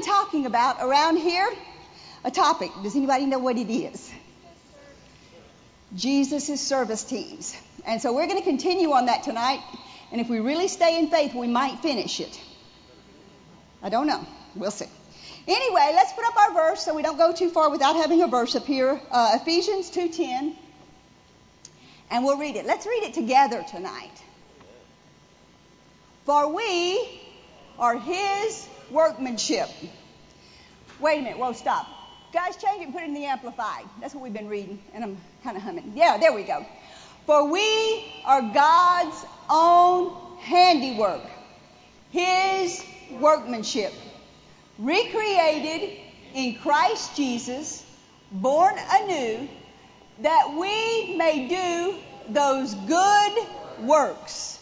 been talking about around here a topic. Does anybody know what it is? Jesus' service teams. And so we're going to continue on that tonight. And if we really stay in faith, we might finish it. I don't know. We'll see. Anyway, let's put up our verse so we don't go too far without having a verse up here. Uh, Ephesians 2.10. And we'll read it. Let's read it together tonight. For we are his workmanship. Wait a minute. Whoa, stop. Guys, change it and put it in the Amplified. That's what we've been reading, and I'm kind of humming. Yeah, there we go. For we are God's own handiwork, His workmanship, recreated in Christ Jesus, born anew, that we may do those good works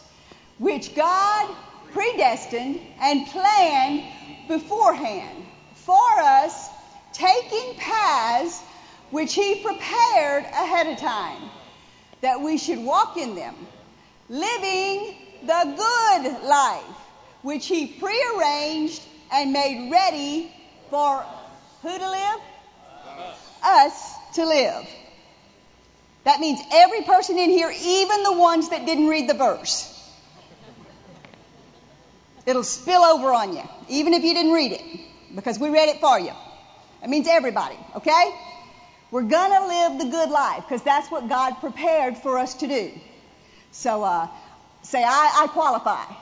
which God predestined and planned beforehand for us taking paths which he prepared ahead of time, that we should walk in them, living the good life which he prearranged and made ready for who to live? Us to live. That means every person in here, even the ones that didn't read the verse. It'll spill over on you, even if you didn't read it, because we read it for you. That means everybody, okay? We're gonna live the good life because that's what God prepared for us to do. So uh, say, I, I, qualify. I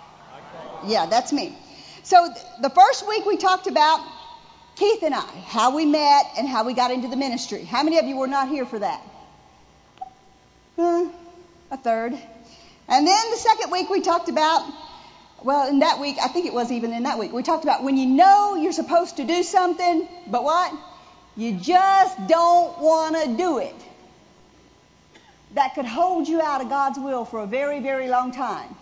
qualify. Yeah, that's me. So th- the first week we talked about Keith and I, how we met and how we got into the ministry. How many of you were not here for that? Uh, a third. And then the second week we talked about well, in that week, I think it was even in that week, we talked about when you know you're supposed to do something, but what? You just don't want to do it. That could hold you out of God's will for a very, very long time.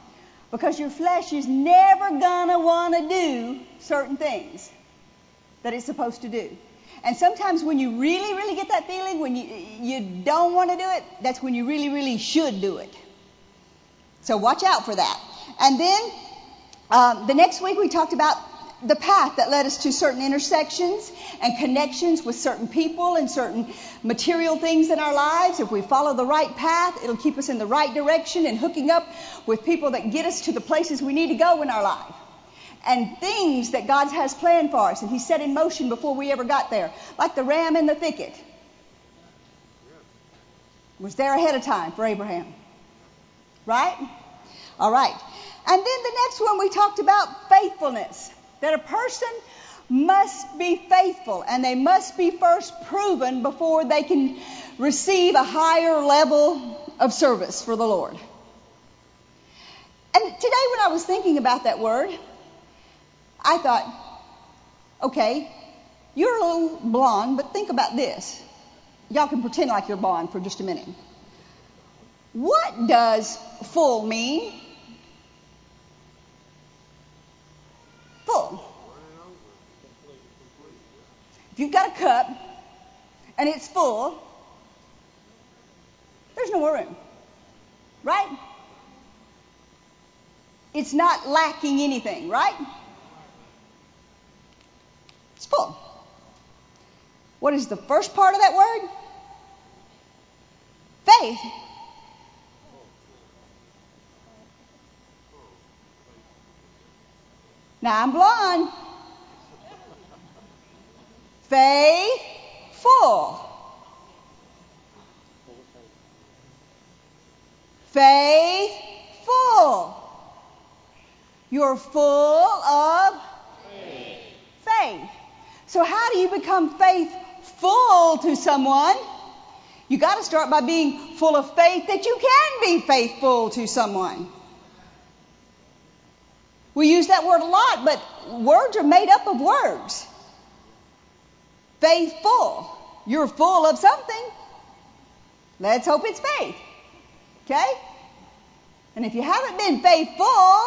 Because your flesh is never going to want to do certain things that it's supposed to do. And sometimes when you really, really get that feeling, when you, you don't want to do it, that's when you really, really should do it. So watch out for that. And then um, the next week we talked about the path that led us to certain intersections and connections with certain people and certain material things in our lives. If we follow the right path, it'll keep us in the right direction and hooking up with people that get us to the places we need to go in our life. And things that God has planned for us and He set in motion before we ever got there, like the ram in the thicket. Was there ahead of time for Abraham. Right? All right. And then the next one we talked about faithfulness. That a person must be faithful and they must be first proven before they can receive a higher level of service for the Lord. And today when I was thinking about that word, I thought, okay, you're a little blonde, but think about this. Y'all can pretend like you're blonde for just a minute. What does full mean? Full. If you've got a cup and it's full, there's no more room. Right? It's not lacking anything, right? It's full. What is the first part of that word? Faith. Now I'm blonde. Faithful. Faithful. You're full of faith. faith. So how do you become faithful to someone? You got to start by being full of faith that you can be faithful to someone. We use that word a lot, but words are made up of words. Faithful. You're full of something. Let's hope it's faith. Okay? And if you haven't been faithful,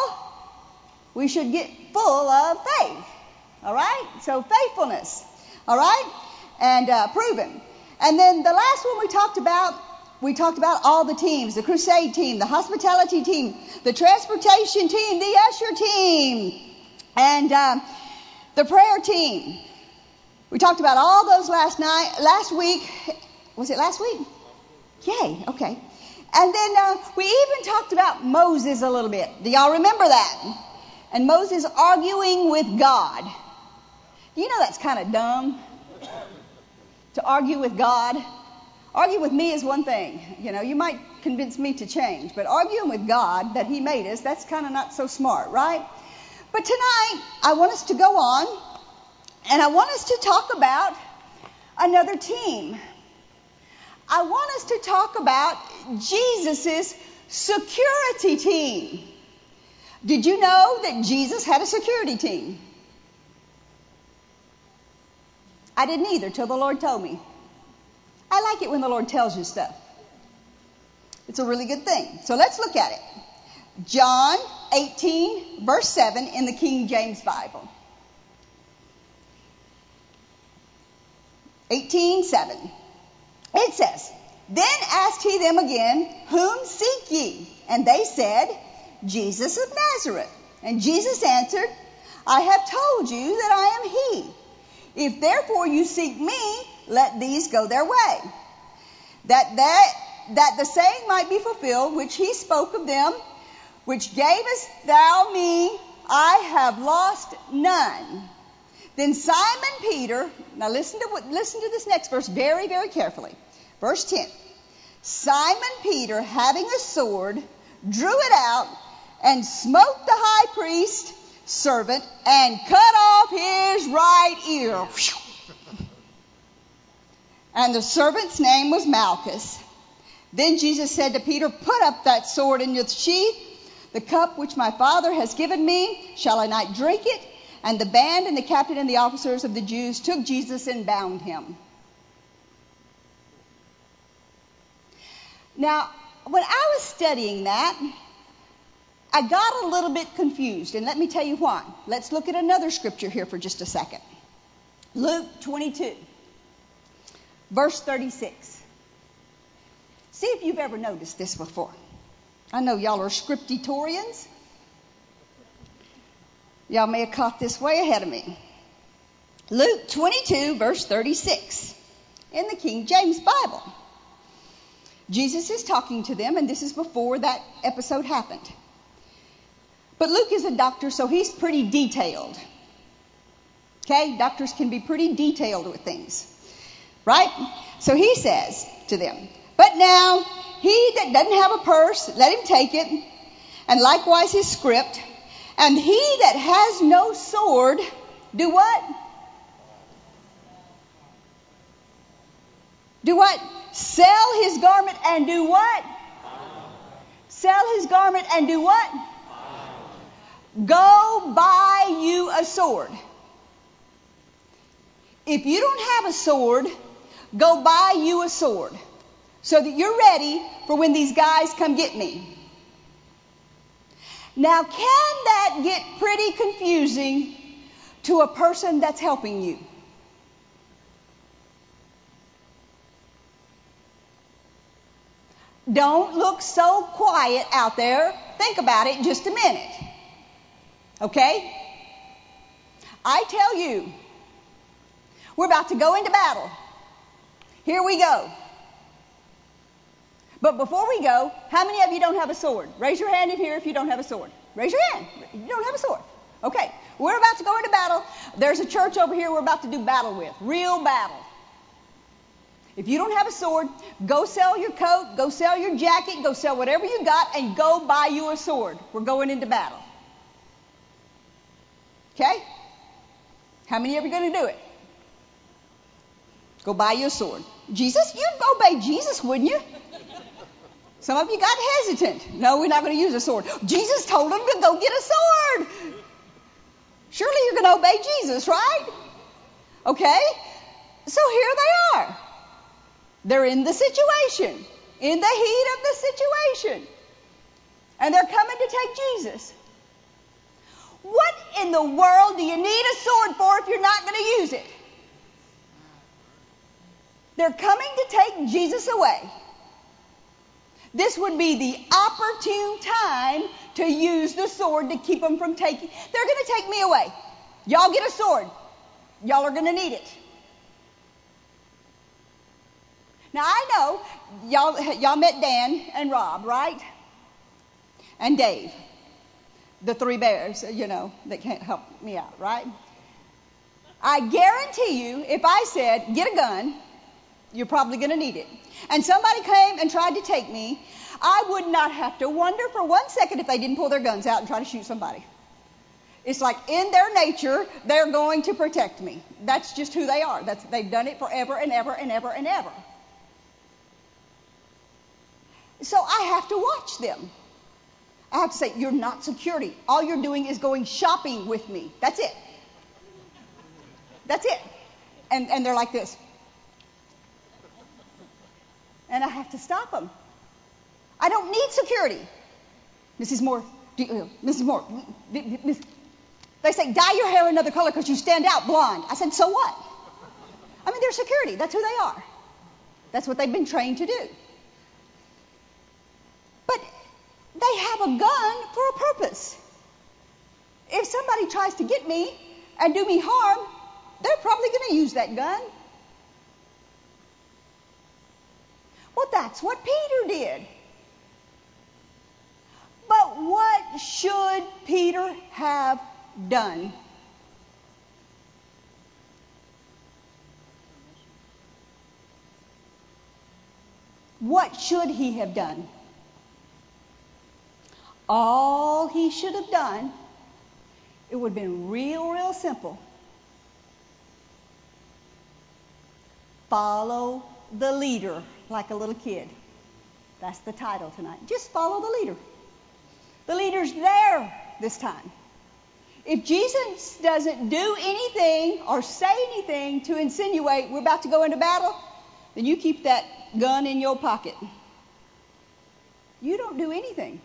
we should get full of faith. All right? So faithfulness. All right? And uh, proven. And then the last one we talked about we talked about all the teams the crusade team, the hospitality team, the transportation team, the usher team. And um, The prayer team. We talked about all those last night, last week. Was it last week? Yay, okay. And then uh, we even talked about Moses a little bit. Do y'all remember that? And Moses arguing with God. You know that's kind of dumb? To argue with God? Argue with me is one thing. You know, you might convince me to change, but arguing with God that He made us, that's kind of not so smart, right? But tonight, I want us to go on and I want us to talk about another team. I want us to talk about Jesus' security team. Did you know that Jesus had a security team? I didn't either till the Lord told me. I like it when the Lord tells you stuff. It's a really good thing. So let's look at it. John 18, verse 7 in the King James Bible. 18:7. It says, Then asked he them again, Whom seek ye? And they said, Jesus of Nazareth. And Jesus answered, I have told you that I am he. If therefore you seek me, let these go their way. That that that the saying might be fulfilled which he spoke of them, which gavest thou me, I have lost none. Then Simon Peter, now listen to listen to this next verse very, very carefully. Verse 10. Simon Peter, having a sword, drew it out and smote the high priest servant and cut off his right ear. And the servant's name was Malchus. Then Jesus said to Peter, Put up that sword in your sheath. The cup which my Father has given me, shall I not drink it? And the band and the captain and the officers of the Jews took Jesus and bound him. Now, when I was studying that, I got a little bit confused, and let me tell you why. Let's look at another scripture here for just a second. Luke 22, verse 36. See if you've ever noticed this before. I know y'all are scriptorians. Y'all may have caught this way ahead of me. Luke 22, verse 36, in the King James Bible. Jesus is talking to them, and this is before that episode happened. But Luke is a doctor, so he's pretty detailed. Okay? Doctors can be pretty detailed with things. Right? So he says to them, But now, he that doesn't have a purse, let him take it, and likewise his script. and he that has no sword, do what? Do what? Sell his garment and do what? Sell his garment and do what? Go buy you a sword. If you don't have a sword, go buy you a sword so that you're ready for when these guys come get me. Now, can that get pretty confusing to a person that's helping you? Don't look so quiet out there. Think about it just a minute. Okay? I tell you, we're about to go into battle. Here we go. But before we go, how many of you don't have a sword? Raise your hand in here if you don't have a sword. Raise your hand. You don't have a sword. Okay. We're about to go into battle. There's a church over here we're about to do battle with. Real battle. If you don't have a sword, go sell your coat, go sell your jacket, go sell whatever you got, and go buy you a sword. We're going into battle. Okay? How many of you are going to do it? Go buy you a sword. Jesus, you'd obey Jesus, wouldn't you? Some of you got hesitant. No, we're not going to use a sword. Jesus told them to go get a sword. Surely you're going to obey Jesus, right? Okay? So here they are. They're in the situation, in the heat of the situation. And they're coming to take Jesus. What in the world do you need a sword for if you're not going to use it? They're coming to take Jesus away. This would be the opportune time to use the sword to keep them from taking. They're going to take me away. Y'all get a sword. Y'all are going to need it. Now I know y'all y'all met Dan and Rob, right? And Dave. The three bears, you know, that can't help me out, right? I guarantee you, if I said, get a gun, you're probably going to need it. And somebody came and tried to take me, I would not have to wonder for one second if they didn't pull their guns out and try to shoot somebody. It's like in their nature, they're going to protect me. That's just who they are. That's, they've done it forever and ever and ever and ever. So I have to watch them. I have to say, You're not security. All you're doing is going shopping with me. That's it. That's it. And, and they're like this. And I have to stop them. I don't need security. Mrs. Moore, you, Mrs. Moore, they say, dye your hair another color because you stand out blonde. I said, so what? I mean, they're security. That's who they are. That's what they've been trained to do. But they have a gun for a purpose. If somebody tries to get me and do me harm, they're probably going to use that gun. Well, that's what Peter did. But what should Peter have done? What should he have done? All he should have done, it would have been real, real simple. Follow the leader like a little kid. That's the title tonight. Just follow the leader. The leader's there this time. If Jesus doesn't do anything or say anything to insinuate we're about to go into battle, then you keep that gun in your pocket. You don't do anything.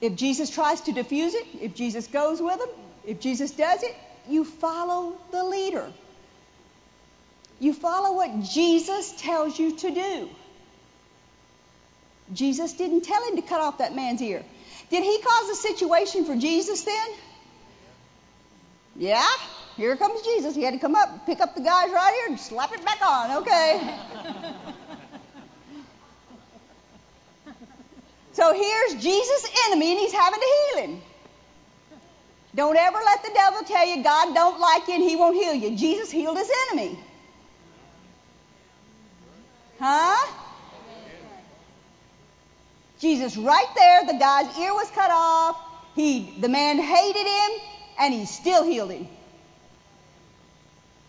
If Jesus tries to diffuse it, if Jesus goes with them, if Jesus does it, you follow the leader. You follow what Jesus tells you to do. Jesus didn't tell him to cut off that man's ear. Did he cause a situation for Jesus then? Yeah, here comes Jesus. He had to come up, pick up the guys right here, and slap it back on. Okay. so here's Jesus' enemy, and he's having to heal him. Don't ever let the devil tell you God don't like you and he won't heal you. Jesus healed his enemy. Huh? Jesus right there, the guy's ear was cut off. He, the man hated him, and he still healed him.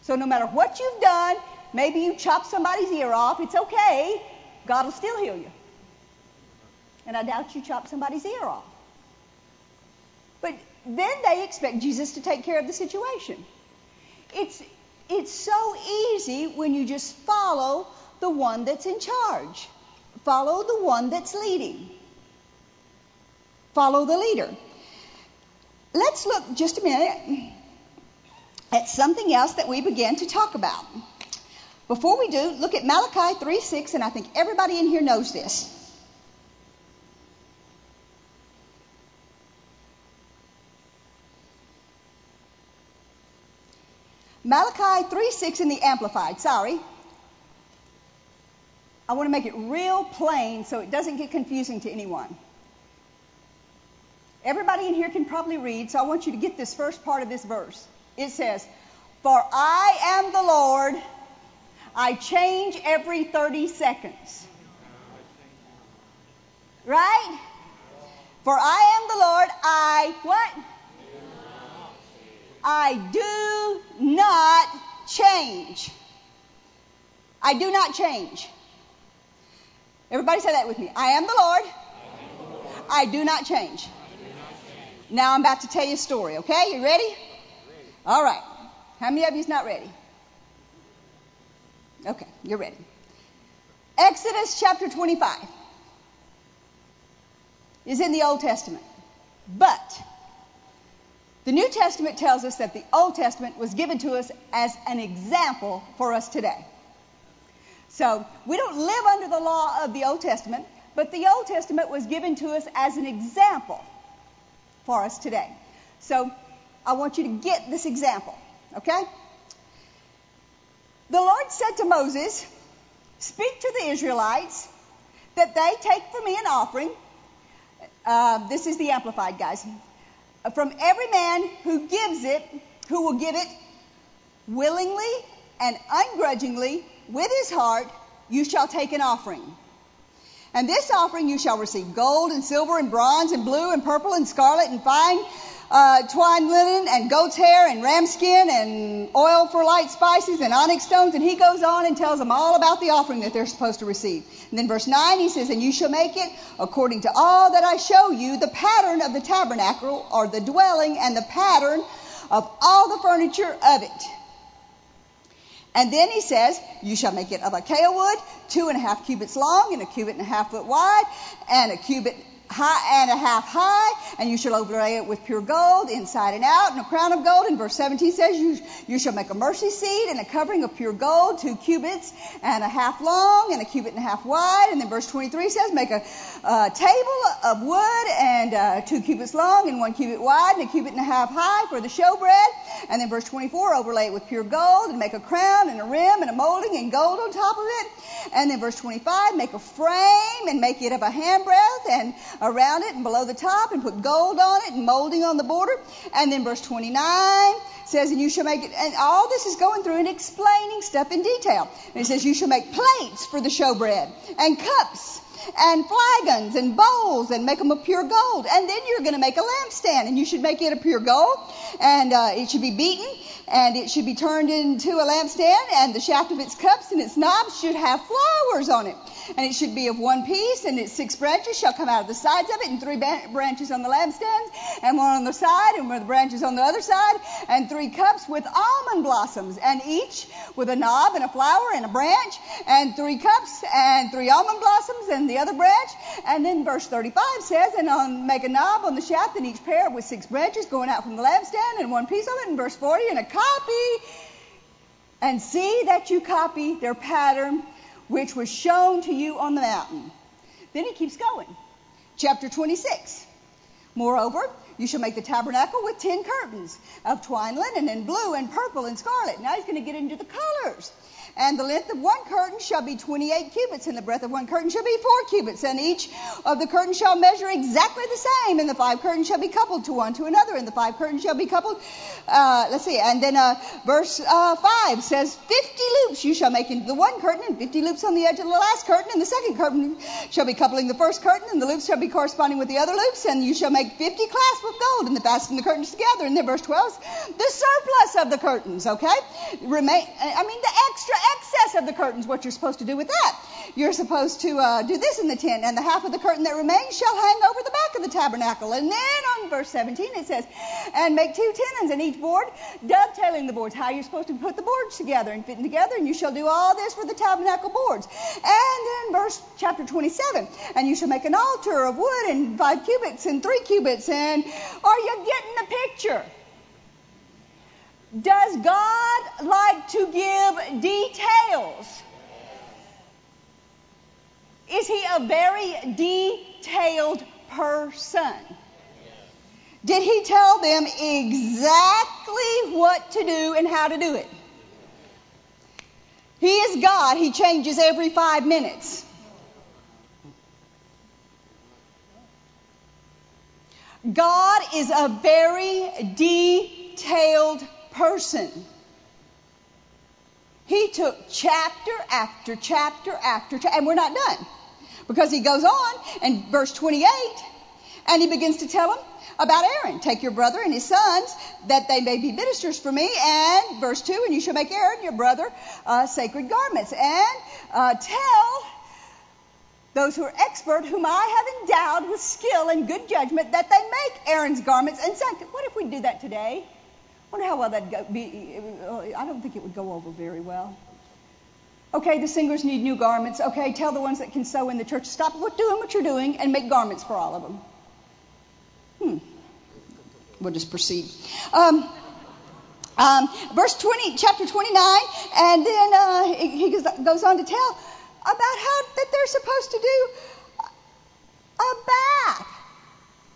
So no matter what you've done, maybe you chop somebody's ear off, it's okay. God will still heal you. And I doubt you chop somebody's ear off. But then they expect Jesus to take care of the situation. It's, it's so easy when you just follow the one that's in charge. Follow the one that's leading. Follow the leader. Let's look just a minute at something else that we began to talk about. Before we do, look at Malachi 3 6, and I think everybody in here knows this. Malachi 3 6 in the Amplified, sorry. I want to make it real plain so it doesn't get confusing to anyone. Everybody in here can probably read, so I want you to get this first part of this verse. It says, For I am the Lord, I change every 30 seconds. Right? For I am the Lord, I what? I do not change. I do not change. Everybody say that with me. I am the Lord. I do not change. Now I'm about to tell you a story, okay? You ready? All right. How many of you is not ready? Okay, you're ready. Exodus chapter 25 is in the Old Testament. But the New Testament tells us that the Old Testament was given to us as an example for us today. So we don't live under the law of the Old Testament, but the Old Testament was given to us as an example for us today. So I want you to get this example, okay? The Lord said to Moses, Speak to the Israelites that they take for me an offering. Uh, this is the Amplified, guys. From every man who gives it, who will give it willingly and ungrudgingly with his heart, you shall take an offering. And this offering you shall receive gold and silver and bronze and blue and purple and scarlet and fine uh, twined linen and goat's hair and ram skin and oil for light spices and onyx stones. And he goes on and tells them all about the offering that they're supposed to receive. And then verse 9 he says, And you shall make it according to all that I show you, the pattern of the tabernacle or the dwelling and the pattern of all the furniture of it. And then he says, You shall make it of acacia wood, two and a half cubits long, and a cubit and a half foot wide, and a cubit high and a half high, and you shall overlay it with pure gold inside and out, and a crown of gold. And verse 17 says, you, you shall make a mercy seat and a covering of pure gold, two cubits and a half long, and a cubit and a half wide. And then verse 23 says, make a, a table of wood and uh, two cubits long and one cubit wide, and a cubit and a half high for the showbread. And then verse 24, overlay it with pure gold and make a crown and a rim and a molding and gold on top of it. And then verse 25, make a frame and make it of a handbreadth and around it and below the top and put gold on it and molding on the border. And then verse 29 says, and you shall make it, and all this is going through and explaining stuff in detail. And it says, you shall make plates for the showbread and cups and flagons and bowls and make them of pure gold. And then you're going to make a lampstand and you should make it of pure gold and uh, it should be beaten and it should be turned into a lampstand and the shaft of its cups and its knobs should have flowers on it. And it should be of one piece and its six branches shall come out of the sides of it and three branches on the lampstands and one on the side and one of the branches on the other side and three cups with almond blossoms and each with a knob and a flower and a branch and three cups and three almond blossoms and the other branch. And then verse 35 says, and on, make a knob on the shaft and each pair with six branches going out from the lampstand and one piece of it. And verse 40, and a copy. And see that you copy their pattern, which was shown to you on the mountain. Then he keeps going. Chapter 26. Moreover, you shall make the tabernacle with ten curtains of twine linen and blue and purple and scarlet. Now he's going to get into the colors. And the length of one curtain shall be 28 cubits, and the breadth of one curtain shall be four cubits, and each of the curtains shall measure exactly the same, and the five curtains shall be coupled to one to another, and the five curtains shall be coupled. Uh, let's see, and then uh, verse uh, 5 says, 50 loops you shall make into the one curtain, and 50 loops on the edge of the last curtain, and the second curtain shall be coupling the first curtain, and the loops shall be corresponding with the other loops, and you shall make 50 clasps of gold, and the fasten the curtains together. And then verse 12, the surplus of the curtains, okay? Remain, I mean, the extra excess of the curtains, what you're supposed to do with that. You're supposed to uh, do this in the tent, and the half of the curtain that remains shall hang over the back of the tabernacle. And then on verse 17 it says, and make two tenons in each board, dovetailing the boards. How you're supposed to put the boards together and fitting together, and you shall do all this for the tabernacle boards. And then verse chapter 27, and you shall make an altar of wood and five cubits and three cubits. And are you getting the picture? Does God like to give details? Is he a very detailed person? Did he tell them exactly what to do and how to do it? He is God. He changes every five minutes. God is a very detailed person. He took chapter after chapter after chapter, and we're not done. Because he goes on in verse 28, and he begins to tell them about Aaron. Take your brother and his sons, that they may be ministers for me. And verse 2, and you shall make Aaron, your brother, uh, sacred garments. And uh, tell those who are expert, whom I have endowed with skill and good judgment, that they make Aaron's garments and sanctify. What if we do that today? Wonder how well that'd be. I don't think it would go over very well. Okay, the singers need new garments. Okay, tell the ones that can sew in the church to stop doing what you're doing and make garments for all of them. Hmm. We'll just proceed. Um, um, verse 20, chapter 29, and then uh, he goes on to tell about how that they're supposed to do a bath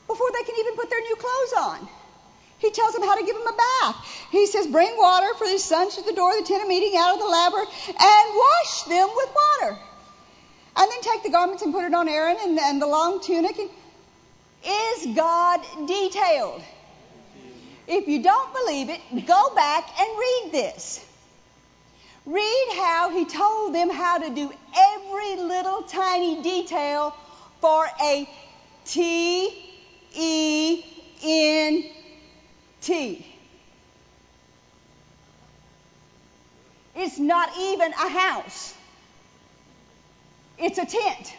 before they can even put their new clothes on. He tells them how to give them a bath. He says, Bring water for his sons to the door of the tent of meeting out of the laver and wash them with water. And then take the garments and put it on Aaron and, and the long tunic. And, is God detailed? If you don't believe it, go back and read this. Read how he told them how to do every little tiny detail for a T E N T. It's not even a house. It's a tent.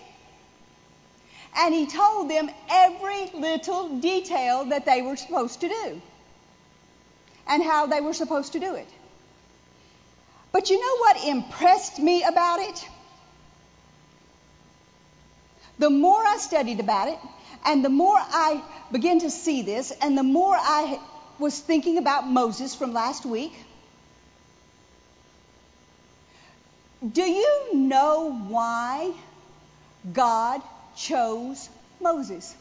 And he told them every little detail that they were supposed to do and how they were supposed to do it. But you know what impressed me about it? The more I studied about it, and the more I began to see this, and the more I was thinking about Moses from last week, do you know why God chose Moses?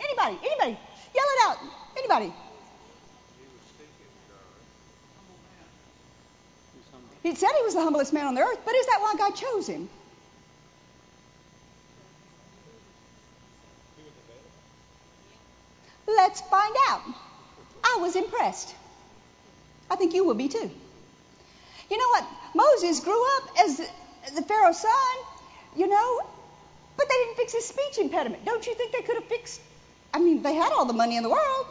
Anybody? Anybody? Yell it out. Anybody? He said he was the humblest man on the earth, but is that why God chose him? Let's find out. I was impressed. I think you will be too. You know what? Moses grew up as the Pharaoh's son, you know, but they didn't fix his speech impediment. Don't you think they could have fixed? I mean, they had all the money in the world,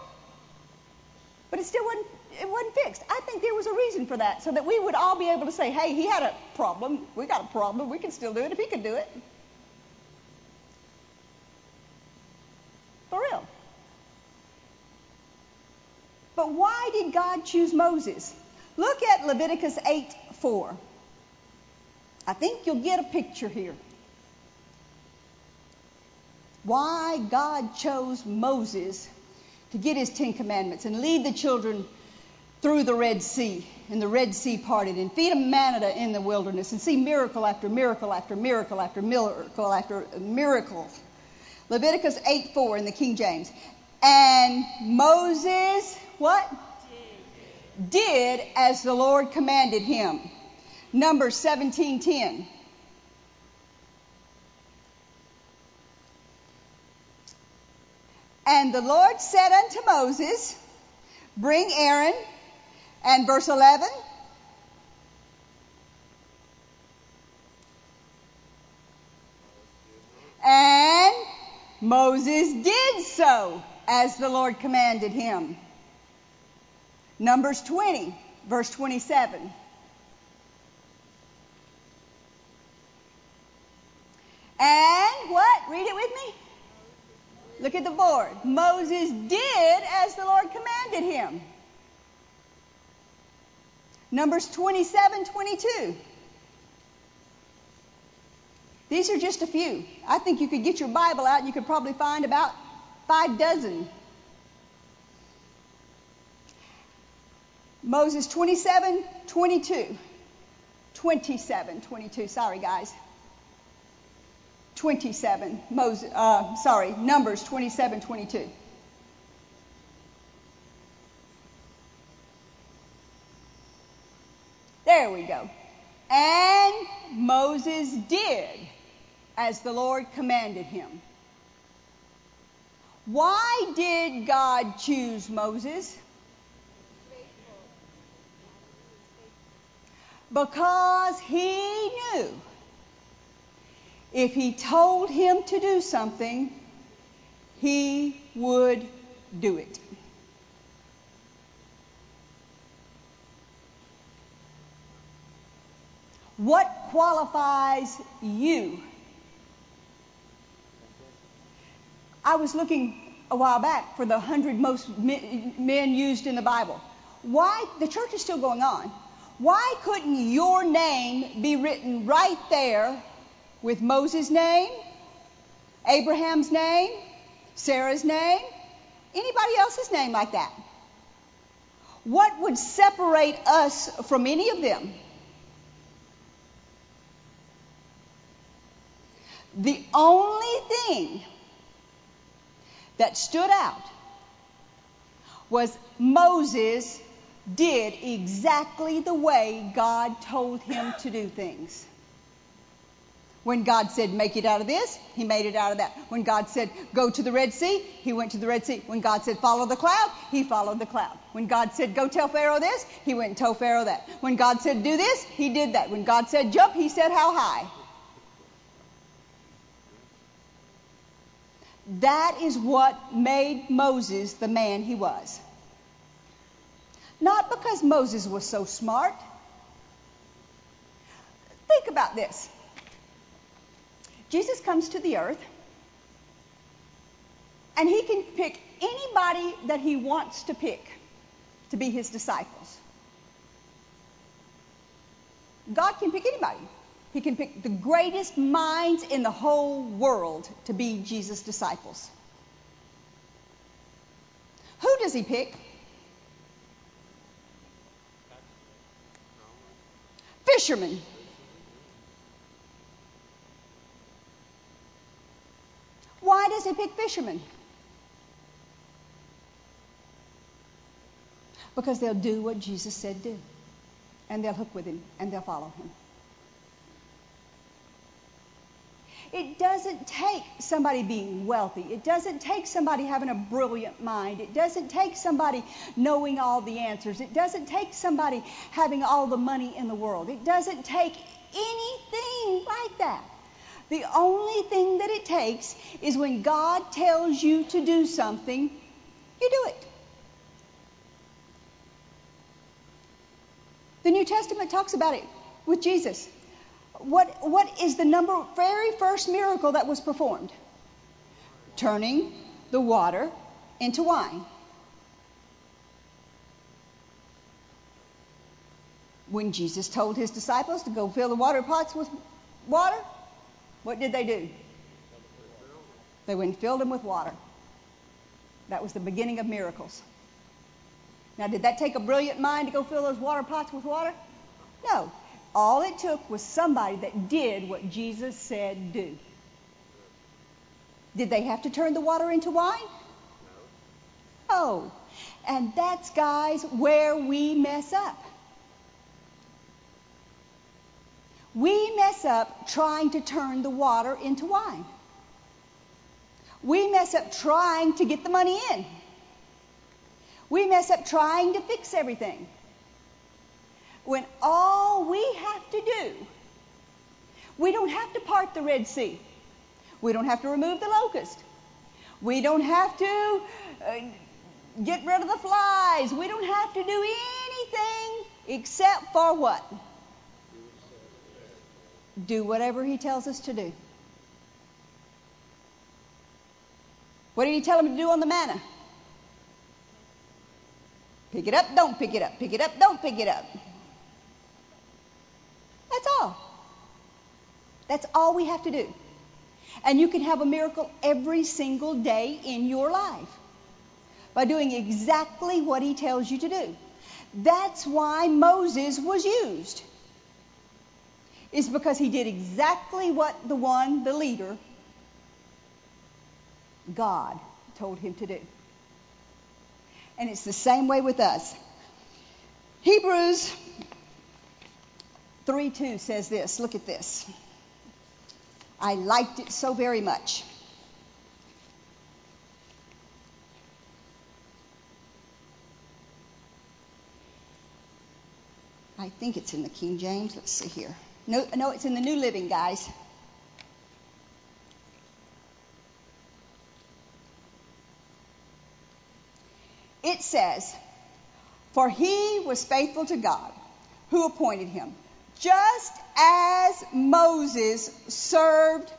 but it still wasn't it wasn't fixed. I think there was a reason for that, so that we would all be able to say, hey, he had a problem. We got a problem. We can still do it if he could do it. For real. But why did God choose Moses? Look at Leviticus 8 4. I think you'll get a picture here. Why God chose Moses to get his Ten Commandments and lead the children through the Red Sea, and the Red Sea parted, and feed them manna in the wilderness, and see miracle after miracle after miracle after miracle after miracle. Leviticus 8 4 in the King James. And Moses, what? Did, Did as the Lord commanded him. Numbers 17:10. And the Lord said unto Moses, Bring Aaron and verse 11. And Moses did so as the Lord commanded him. Numbers 20, verse 27. And what? Read it with me. Look at the board. Moses did as the Lord commanded him. Numbers 27, 22. These are just a few. I think you could get your Bible out and you could probably find about five dozen. Moses 27, 22. 27, 22. Sorry, guys. 27. Moses, uh, sorry, Numbers 27, 22. There we go. And Moses did as the Lord commanded him. Why did God choose Moses? Because he knew if he told him to do something, he would do it. What qualifies you? I was looking a while back for the hundred most men used in the Bible. Why? The church is still going on. Why couldn't your name be written right there with Moses' name, Abraham's name, Sarah's name, anybody else's name like that? What would separate us from any of them? The only thing that stood out was Moses did exactly the way God told him to do things. When God said, make it out of this, he made it out of that. When God said, go to the Red Sea, he went to the Red Sea. When God said, follow the cloud, he followed the cloud. When God said, go tell Pharaoh this, he went and told Pharaoh that. When God said, do this, he did that. When God said, jump, he said, how high. That is what made Moses the man he was. Not because Moses was so smart. Think about this. Jesus comes to the earth, and he can pick anybody that he wants to pick to be his disciples. God can pick anybody. He can pick the greatest minds in the whole world to be Jesus' disciples. Who does he pick? Fishermen. Why does he pick fishermen? Because they'll do what Jesus said do. And they'll hook with him and they'll follow him. It doesn't take somebody being wealthy. It doesn't take somebody having a brilliant mind. It doesn't take somebody knowing all the answers. It doesn't take somebody having all the money in the world. It doesn't take anything like that. The only thing that it takes is when God tells you to do something, you do it. The New Testament talks about it with Jesus what, what is the number, very first miracle that was performed? Turning the water into wine. When Jesus told his disciples to go fill the water pots with water, what did they do? They went and filled them with water. That was the beginning of miracles. Now, did that take a brilliant mind to go fill those water pots with water? No. All it took was somebody that did what Jesus said do. Did they have to turn the water into wine? No. Oh, and that's, guys, where we mess up. We mess up trying to turn the water into wine. We mess up trying to get the money in. We mess up trying to fix everything when all we have to do, we don't have to part the Red Sea. We don't have to remove the locust. We don't have to uh, get rid of the flies. We don't have to do anything except for what? Do whatever He tells us to do. What did He tell him to do on the manna? Pick it up, don't pick it up. Pick it up, don't pick it up. That's all. That's all we have to do. And you can have a miracle every single day in your life by doing exactly what he tells you to do. That's why Moses was used. Is because he did exactly what the one, the leader, God told him to do. And it's the same way with us. Hebrews 3 2 says this. Look at this. I liked it so very much. I think it's in the King James. Let's see here. No, no, it's in the New Living, guys. It says, For he was faithful to God who appointed him just as Moses served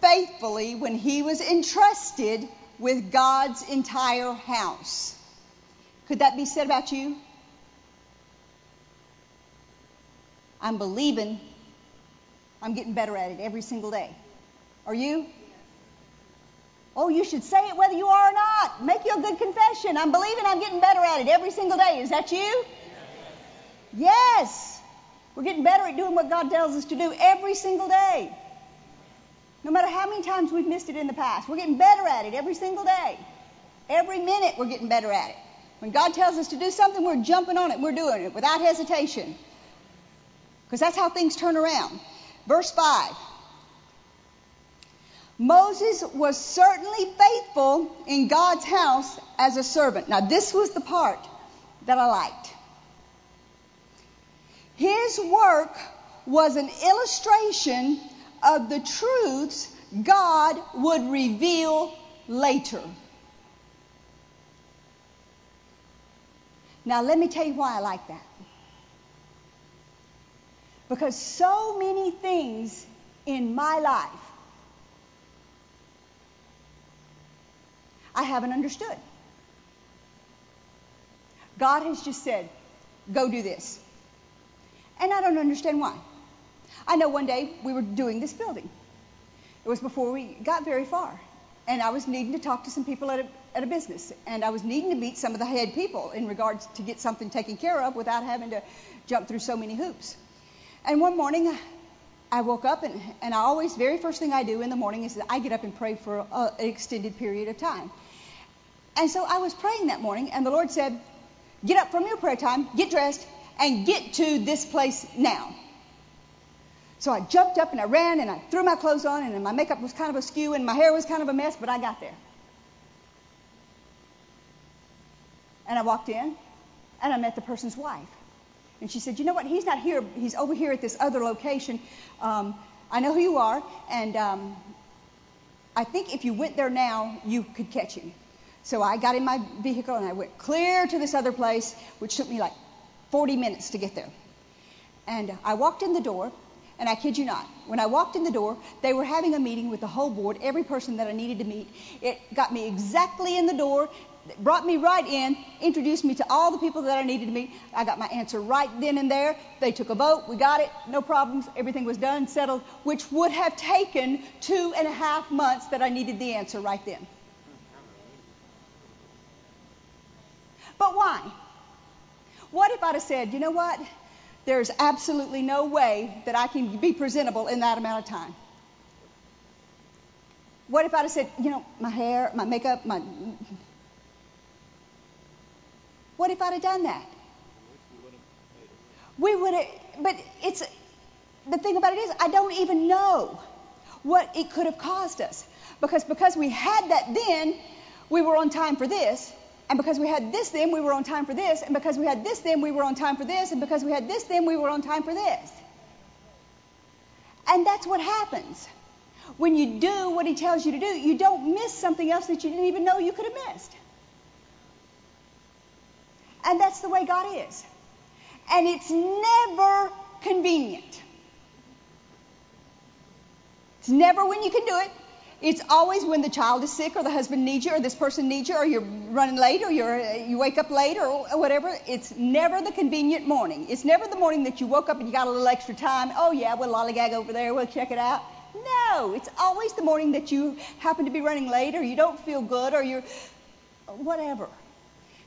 faithfully when he was entrusted with God's entire house. Could that be said about you? I'm believing I'm getting better at it every single day. Are you? Oh, you should say it whether you are or not. Make you a good confession. I'm believing I'm getting better at it every single day. Is that you? Yes. We're getting better at doing what God tells us to do every single day. No matter how many times we've missed it in the past, we're getting better at it every single day. Every minute we're getting better at it. When God tells us to do something, we're jumping on it. We're doing it without hesitation. Because that's how things turn around. Verse 5. Moses was certainly faithful in God's house as a servant. Now, this was the part that I liked. His work was an illustration of the truths God would reveal later. Now, let me tell you why I like that. Because so many things in my life I haven't understood. God has just said, go do this. And I don't understand why. I know one day we were doing this building. It was before we got very far. And I was needing to talk to some people at a, at a business. And I was needing to meet some of the head people in regards to get something taken care of without having to jump through so many hoops. And one morning, I woke up and, and I always, very first thing I do in the morning is I get up and pray for a, an extended period of time. And so I was praying that morning, and the Lord said, Get up from your prayer time, get dressed, and get to this place now. So I jumped up and I ran and I threw my clothes on, and my makeup was kind of askew and my hair was kind of a mess, but I got there. And I walked in and I met the person's wife. And she said, You know what? He's not here. He's over here at this other location. Um, I know who you are, and um, I think if you went there now, you could catch him. So I got in my vehicle and I went clear to this other place, which took me like 40 minutes to get there. And I walked in the door, and I kid you not, when I walked in the door, they were having a meeting with the whole board, every person that I needed to meet. It got me exactly in the door, brought me right in, introduced me to all the people that I needed to meet. I got my answer right then and there. They took a vote, we got it, no problems, everything was done, settled, which would have taken two and a half months that I needed the answer right then. But why? What if I'd have said, you know what? There's absolutely no way that I can be presentable in that amount of time. What if I'd have said, you know, my hair, my makeup, my. What if I'd have done that? We would have, but it's, the thing about it is, I don't even know what it could have caused us. Because because we had that then, we were on time for this, and because we had this then, we were on time for this. And because we had this then, we were on time for this. And because we had this then, we were on time for this. And that's what happens. When you do what he tells you to do, you don't miss something else that you didn't even know you could have missed. And that's the way God is. And it's never convenient. It's never when you can do it. It's always when the child is sick or the husband needs you or this person needs you or you're running late or you're, you wake up late or whatever. It's never the convenient morning. It's never the morning that you woke up and you got a little extra time. Oh, yeah, we'll lollygag over there. We'll check it out. No, it's always the morning that you happen to be running late or you don't feel good or you're whatever.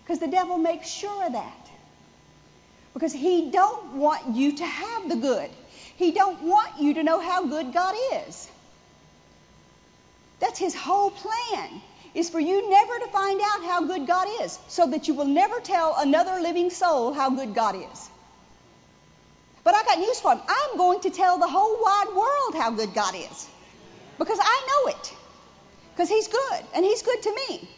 Because the devil makes sure of that. Because he don't want you to have the good. He don't want you to know how good God is. That's his whole plan, is for you never to find out how good God is, so that you will never tell another living soul how good God is. But I got news for him. I'm going to tell the whole wide world how good God is. Because I know it. Because he's good, and he's good to me.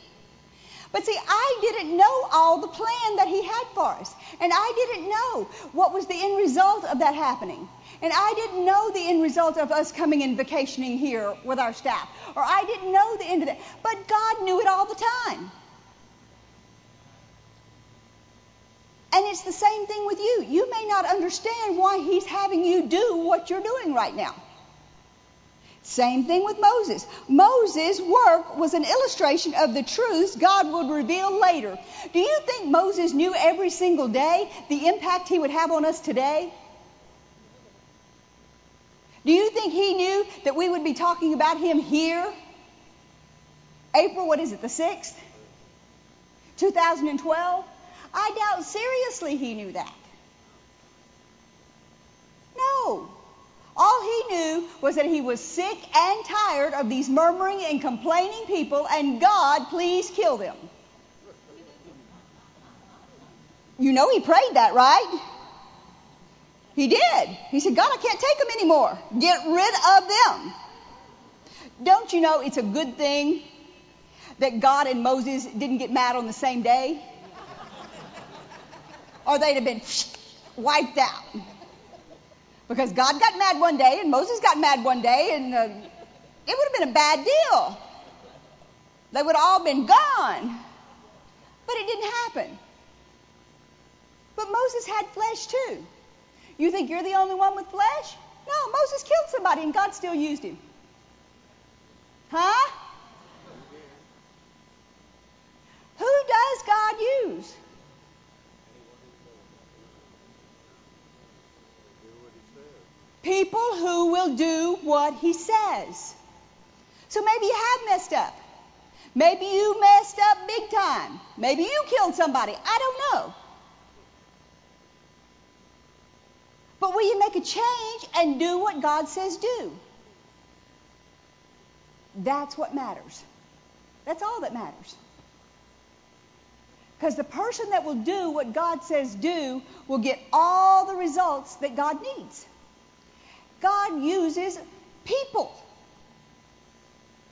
But see, I didn't know all the plan that he had for us. And I didn't know what was the end result of that happening. And I didn't know the end result of us coming and vacationing here with our staff. Or I didn't know the end of that. But God knew it all the time. And it's the same thing with you. You may not understand why He's having you do what you're doing right now. Same thing with Moses. Moses' work was an illustration of the truths God would reveal later. Do you think Moses knew every single day the impact he would have on us today? Do you think he knew that we would be talking about him here? April, what is it, the 6th? 2012? I doubt seriously he knew that. No. All he knew was that he was sick and tired of these murmuring and complaining people, and God, please kill them. You know he prayed that, right? He did. He said, God, I can't take them anymore. Get rid of them. Don't you know it's a good thing that God and Moses didn't get mad on the same day? Or they'd have been wiped out. Because God got mad one day and Moses got mad one day, and uh, it would have been a bad deal. They would have all been gone. But it didn't happen. But Moses had flesh too. You think you're the only one with flesh? No, Moses killed somebody and God still used him. Huh? Who does God use? People who will do what he says. So maybe you have messed up. Maybe you messed up big time. Maybe you killed somebody. I don't know. But will you make a change and do what God says do? That's what matters. That's all that matters. Because the person that will do what God says do will get all the results that God needs. God uses people.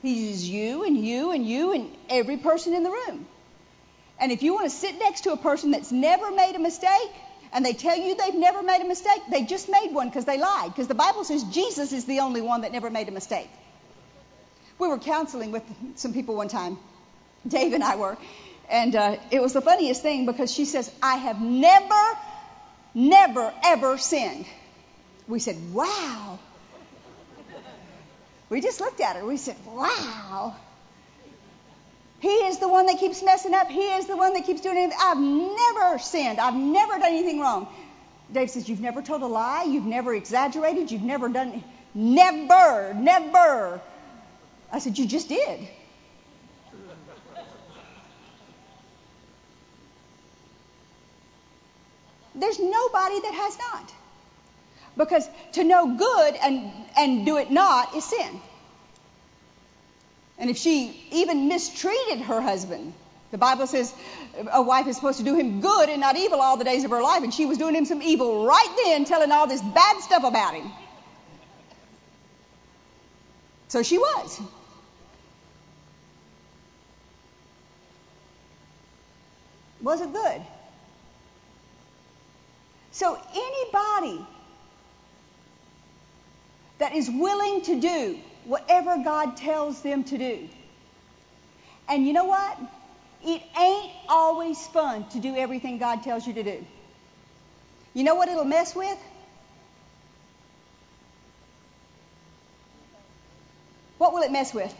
He uses you and you and you and every person in the room. And if you want to sit next to a person that's never made a mistake and they tell you they've never made a mistake, they just made one because they lied. Because the Bible says Jesus is the only one that never made a mistake. We were counseling with some people one time. Dave and I were. And uh, it was the funniest thing because she says, I have never, never, ever sinned. We said, wow. We just looked at her. We said, wow. He is the one that keeps messing up. He is the one that keeps doing anything. I've never sinned. I've never done anything wrong. Dave says, You've never told a lie. You've never exaggerated. You've never done. Never, never. I said, You just did. There's nobody that has not. Because to know good and, and do it not is sin. And if she even mistreated her husband, the Bible says a wife is supposed to do him good and not evil all the days of her life, and she was doing him some evil right then, telling all this bad stuff about him. So she was. Was it good? So anybody that is willing to do whatever God tells them to do. And you know what? It ain't always fun to do everything God tells you to do. You know what it'll mess with? What will it mess with?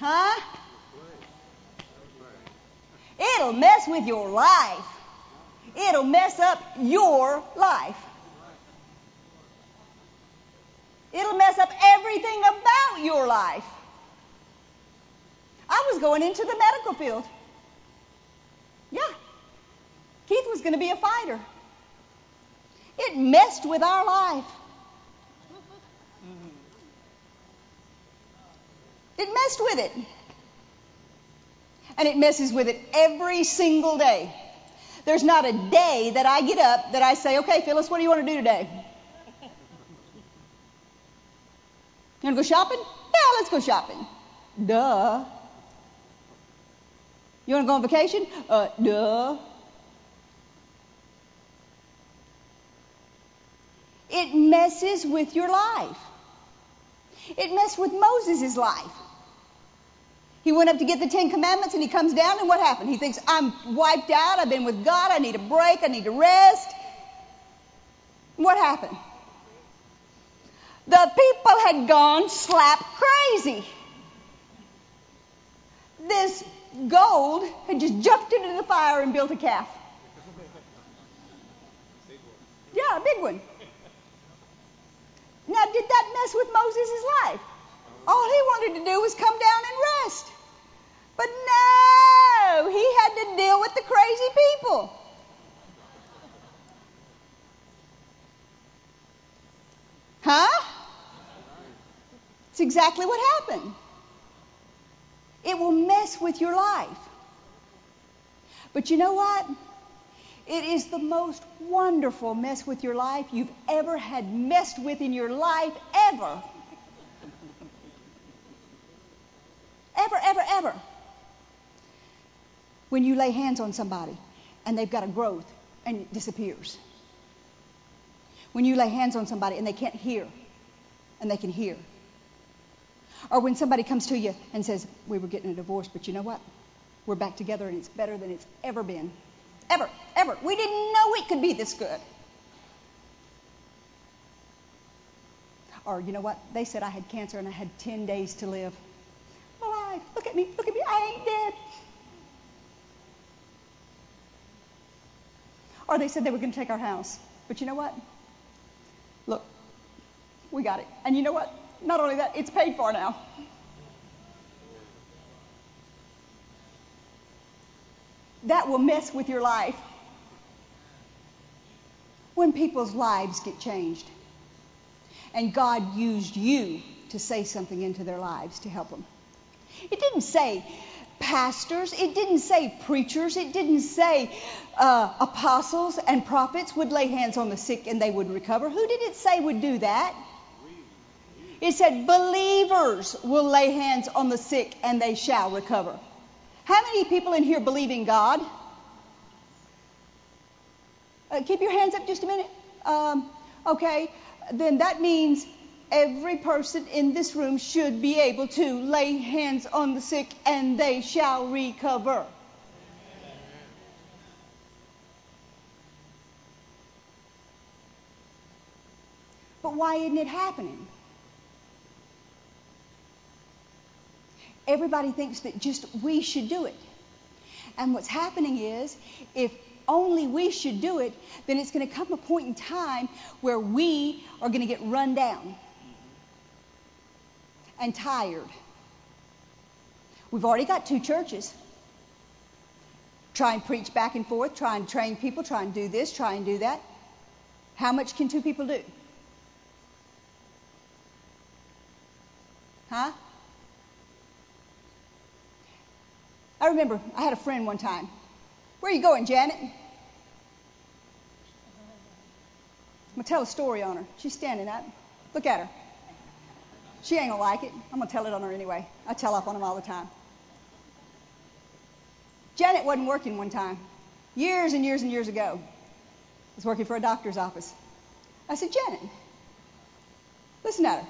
Huh? It'll mess with your life. It'll mess up your life. It'll mess up everything about your life. I was going into the medical field. Yeah. Keith was going to be a fighter. It messed with our life. It messed with it and it messes with it every single day. There's not a day that I get up that I say, okay, Phyllis, what do you want to do today? You want to go shopping? Yeah, let's go shopping. Duh. You want to go on vacation? Uh, duh. It messes with your life. It messed with Moses' life. He went up to get the Ten Commandments and he comes down, and what happened? He thinks, I'm wiped out. I've been with God. I need a break. I need to rest. What happened? The people had gone slap crazy. This gold had just jumped into the fire and built a calf. Yeah, a big one. Now, did that mess with Moses' life? All he wanted to do was come down and rest. But No, he had to deal with the crazy people. Huh? It's exactly what happened. It will mess with your life. But you know what? It is the most wonderful mess with your life you've ever had messed with in your life, ever. Ever, ever, ever. When you lay hands on somebody and they've got a growth and it disappears. When you lay hands on somebody and they can't hear and they can hear. Or when somebody comes to you and says, We were getting a divorce, but you know what? We're back together and it's better than it's ever been. Ever, ever. We didn't know it could be this good. Or, you know what? They said I had cancer and I had 10 days to live. Alive. Look at me. Look at me. I ain't dead. Or they said they were going to take our house. But you know what? Look, we got it. And you know what? Not only that, it's paid for now. That will mess with your life. When people's lives get changed, and God used you to say something into their lives to help them. It didn't say pastors, it didn't say preachers, it didn't say uh, apostles and prophets would lay hands on the sick and they would recover. Who did it say would do that? It said believers will lay hands on the sick and they shall recover. How many people in here believe in God? Uh, keep your hands up just a minute. Um, okay, then that means every person in this room should be able to lay hands on the sick and they shall recover. But why isn't it happening? Everybody thinks that just we should do it. And what's happening is, if only we should do it, then it's going to come a point in time where we are going to get run down and tired. We've already got two churches. Try and preach back and forth, try and train people, try and do this, try and do that. How much can two people do? Huh? I remember I had a friend one time. Where are you going, Janet? I'm going to tell a story on her. She's standing up. Look at her. She ain't to like it. I'm to tell it on her anyway. I tell off on them all the time. Janet wasn't working one time, years and years and years ago. I was working for a doctor's office. I said, Janet, listen at her.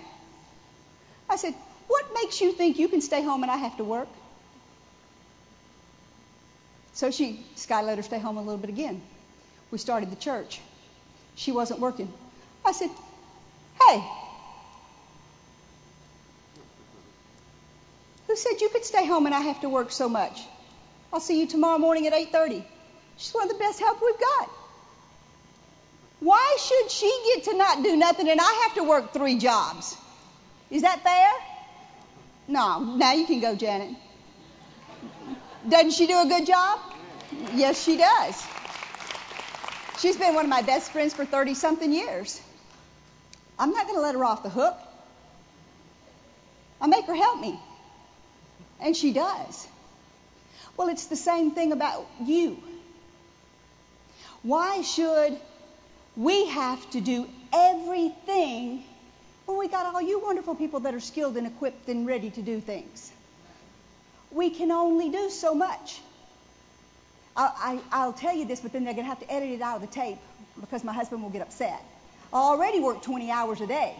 I said, what makes you think you can stay home and I have to work? So she, Sky let her stay home a little bit again. We started the church. She wasn't working. I said, hey, who said you could stay home and I have to work so much? I'll see you tomorrow morning at 8.30. She's one of the best help we've got. Why should she get to not do nothing and I have to work three jobs? Is that fair? No. Now you can go, Janet. Doesn't she do a good job? Yes, she does. She's been one of my best friends for 30 something years. I'm not going to let her off the hook. I make her help me. And she does. Well, it's the same thing about you. Why should we have to do everything when we got all you wonderful people that are skilled and equipped and ready to do things? we can only do so much. I, will tell you this, but then they're going to have to edit it out of the tape because my husband will get upset. I already work 20 hours a day.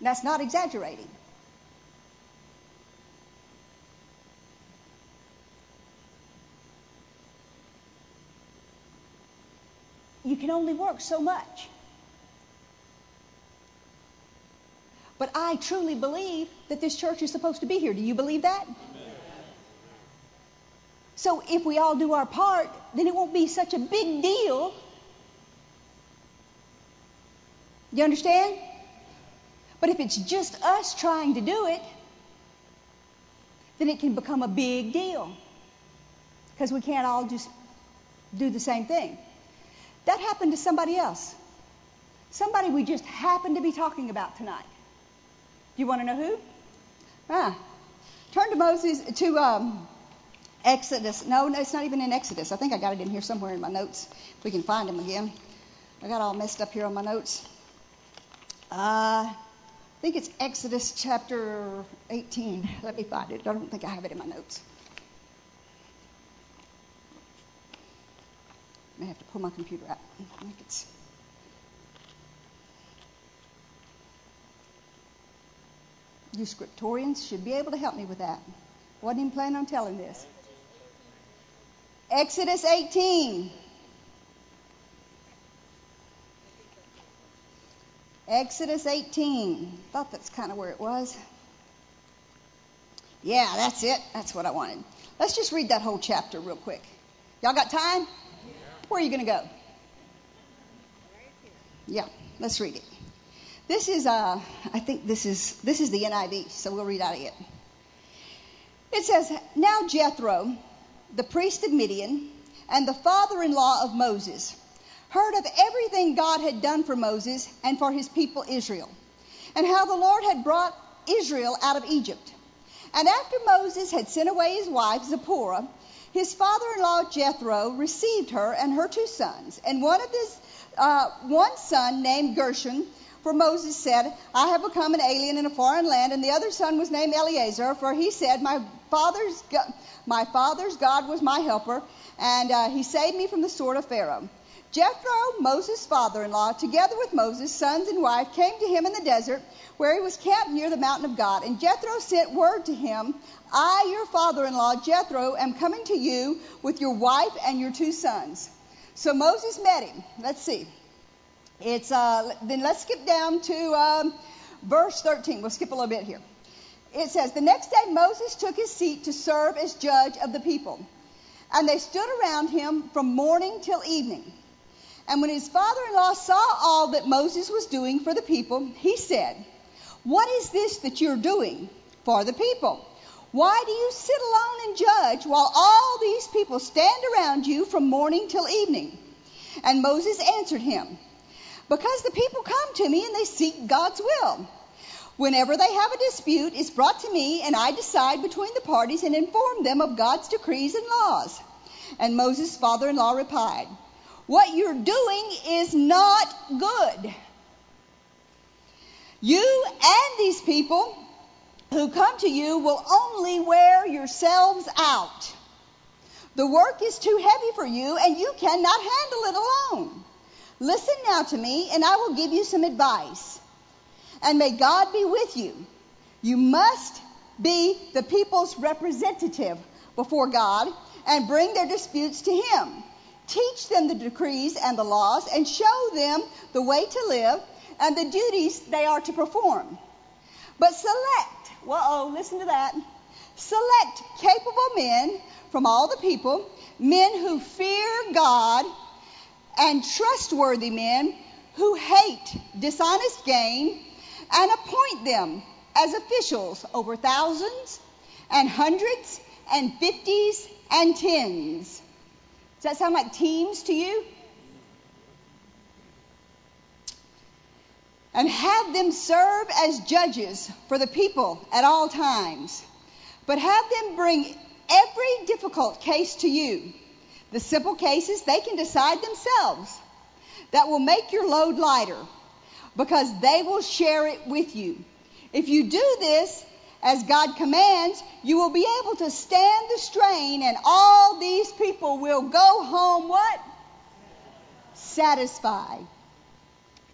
That's not exaggerating. You can only work so much. But I truly believe that this church is supposed to be here. Do you believe that? So if we all do our part, then it won't be such a big deal. You understand? But if it's just us trying to do it, then it can become a big deal. because we can't all just do the same thing. That happened to somebody else. Somebody we just happened to be talking about tonight. Do you want to know who? Ah. Turn to Moses to um, Exodus. No, no, it's not even in Exodus. I think I got it in here somewhere in my notes. If we can find him again. I got all messed up here on my notes. Uh, I think it's Exodus chapter 18. Let me find it. I don't think I have it in my notes. I may have to pull my computer out. It's. You scriptorians should be able to help me with that. Wasn't even planning on telling this. Exodus 18. Exodus 18. Thought that's kind of where it was. Yeah, that's it. That's what I wanted. Let's just read that whole chapter real quick. Y'all got time? Where are you going to go? Yeah, let's read it. This is, uh, I think this is this is the NIV, so we'll read out of it. It says, "Now Jethro, the priest of Midian, and the father-in-law of Moses, heard of everything God had done for Moses and for his people Israel, and how the Lord had brought Israel out of Egypt. And after Moses had sent away his wife Zipporah, his father-in-law Jethro received her and her two sons, and one of his uh, one son named Gershom for Moses said, I have become an alien in a foreign land. And the other son was named Eliezer, for he said, My father's, my father's God was my helper, and uh, he saved me from the sword of Pharaoh. Jethro, Moses' father in law, together with Moses' sons and wife, came to him in the desert where he was camped near the mountain of God. And Jethro sent word to him, I, your father in law, Jethro, am coming to you with your wife and your two sons. So Moses met him. Let's see. It's uh, then let's skip down to um, verse 13. We'll skip a little bit here. It says, The next day Moses took his seat to serve as judge of the people. And they stood around him from morning till evening. And when his father in law saw all that Moses was doing for the people, he said, What is this that you're doing for the people? Why do you sit alone and judge while all these people stand around you from morning till evening? And Moses answered him, because the people come to me and they seek God's will. Whenever they have a dispute, it's brought to me, and I decide between the parties and inform them of God's decrees and laws. And Moses' father in law replied, What you're doing is not good. You and these people who come to you will only wear yourselves out. The work is too heavy for you, and you cannot handle it alone. Listen now to me, and I will give you some advice. And may God be with you. You must be the people's representative before God and bring their disputes to Him. Teach them the decrees and the laws and show them the way to live and the duties they are to perform. But select, whoa, listen to that. Select capable men from all the people, men who fear God and trustworthy men who hate dishonest gain and appoint them as officials over thousands and hundreds and fifties and tens. Does that sound like teams to you? And have them serve as judges for the people at all times. But have them bring every difficult case to you the simple cases, they can decide themselves. That will make your load lighter because they will share it with you. If you do this as God commands, you will be able to stand the strain and all these people will go home what? Satisfied.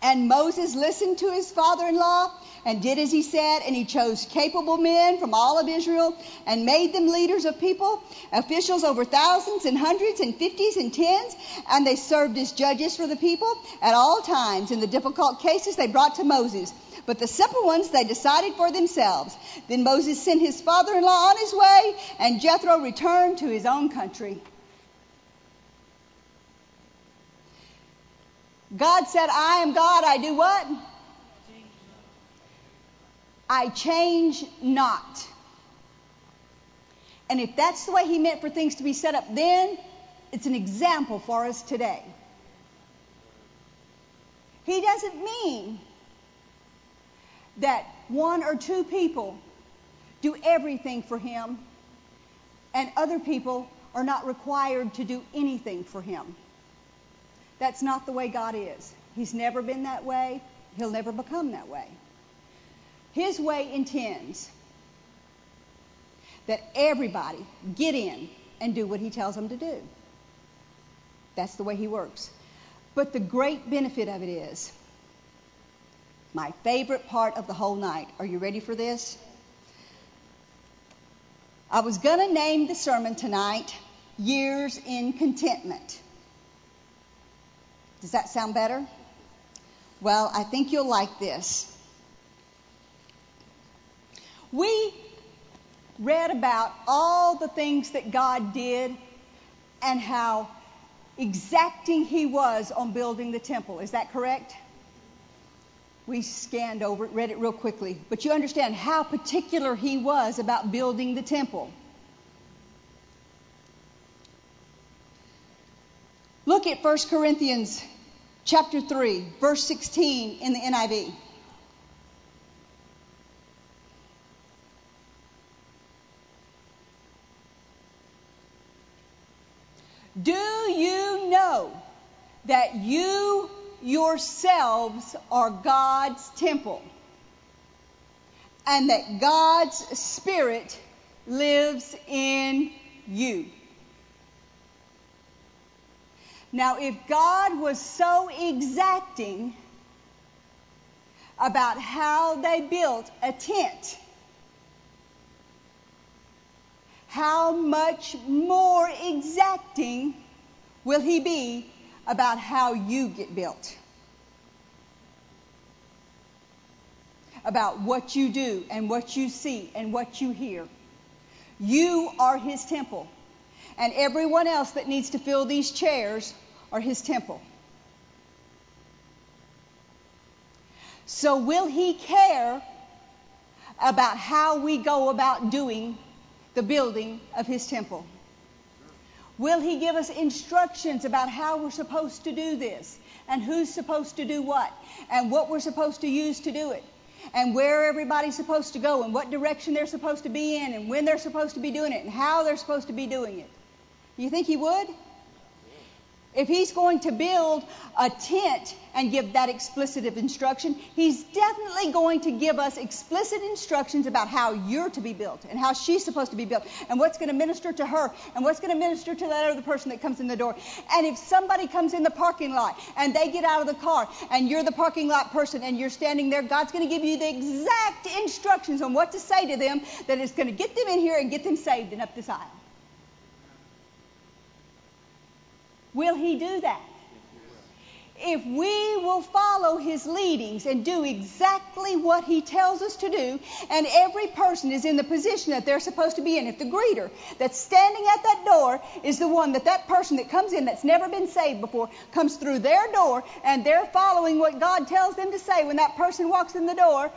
And Moses listened to his father in law and did as he said, and he chose capable men from all of Israel and made them leaders of people, officials over thousands and hundreds and fifties and tens, and they served as judges for the people at all times in the difficult cases they brought to Moses. But the simple ones they decided for themselves. Then Moses sent his father in law on his way, and Jethro returned to his own country. God said, I am God. I do what? I change not. And if that's the way he meant for things to be set up then, it's an example for us today. He doesn't mean that one or two people do everything for him and other people are not required to do anything for him. That's not the way God is. He's never been that way. He'll never become that way. His way intends that everybody get in and do what he tells them to do. That's the way he works. But the great benefit of it is my favorite part of the whole night. Are you ready for this? I was going to name the sermon tonight Years in Contentment. Does that sound better? Well, I think you'll like this. We read about all the things that God did and how exacting He was on building the temple. Is that correct? We scanned over it, read it real quickly. But you understand how particular He was about building the temple. Look at 1 Corinthians chapter 3, verse 16 in the NIV. Do you know that you yourselves are God's temple and that God's Spirit lives in you? Now, if God was so exacting about how they built a tent, how much more exacting will he be about how you get built? About what you do and what you see and what you hear. You are his temple. And everyone else that needs to fill these chairs are his temple. So, will he care about how we go about doing the building of his temple? Will he give us instructions about how we're supposed to do this? And who's supposed to do what? And what we're supposed to use to do it? And where everybody's supposed to go? And what direction they're supposed to be in? And when they're supposed to be doing it? And how they're supposed to be doing it? You think he would? If he's going to build a tent and give that explicit instruction, he's definitely going to give us explicit instructions about how you're to be built and how she's supposed to be built and what's going to minister to her and what's going to minister to that other person that comes in the door. And if somebody comes in the parking lot and they get out of the car and you're the parking lot person and you're standing there, God's going to give you the exact instructions on what to say to them that is going to get them in here and get them saved and up this aisle. Will He do that? If we will follow His leadings and do exactly what He tells us to do, and every person is in the position that they're supposed to be in, if the greeter that's standing at that door is the one that that person that comes in that's never been saved before comes through their door and they're following what God tells them to say when that person walks in the door,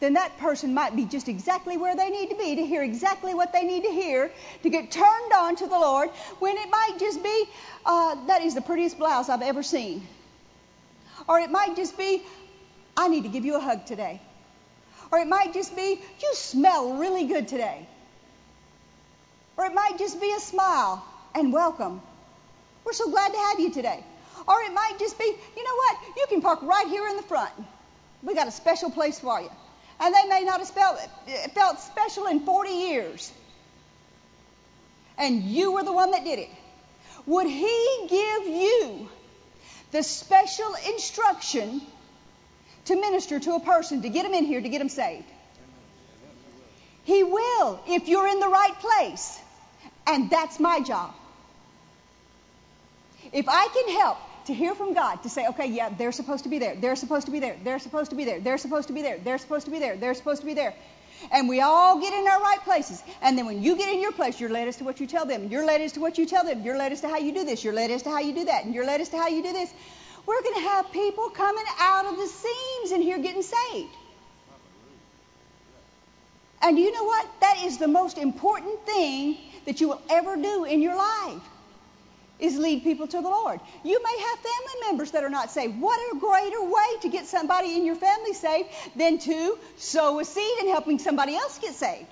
then that person might be just exactly where they need to be to hear exactly what they need to hear to get turned on to the Lord when it might just be, uh, that is the prettiest blouse I've ever seen. Or it might just be, I need to give you a hug today. Or it might just be, you smell really good today. Or it might just be a smile and welcome. We're so glad to have you today. Or it might just be, you know what? You can park right here in the front. We got a special place for you and they may not have felt, felt special in 40 years. And you were the one that did it. Would He give you the special instruction to minister to a person, to get them in here, to get them saved? He will if you're in the right place. And that's my job. If I can help to hear from God, to say, okay, yeah, they're supposed to be there, they're supposed to be there, they're supposed to be there, they're supposed to be there, they're supposed to be there, they're supposed to be there. And we all get in our right places. And then when you get in your place, you're led as to what you tell them. You're led as to what you tell them. You're led as to how you do this. You're led as to how you do that. And you're led as to how you do this. We're going to have people coming out of the seams in here getting saved. And you know what? That is the most important thing that you will ever do in your life is lead people to the Lord. You may have family members that are not saved. What a greater way to get somebody in your family saved than to sow a seed and helping somebody else get saved.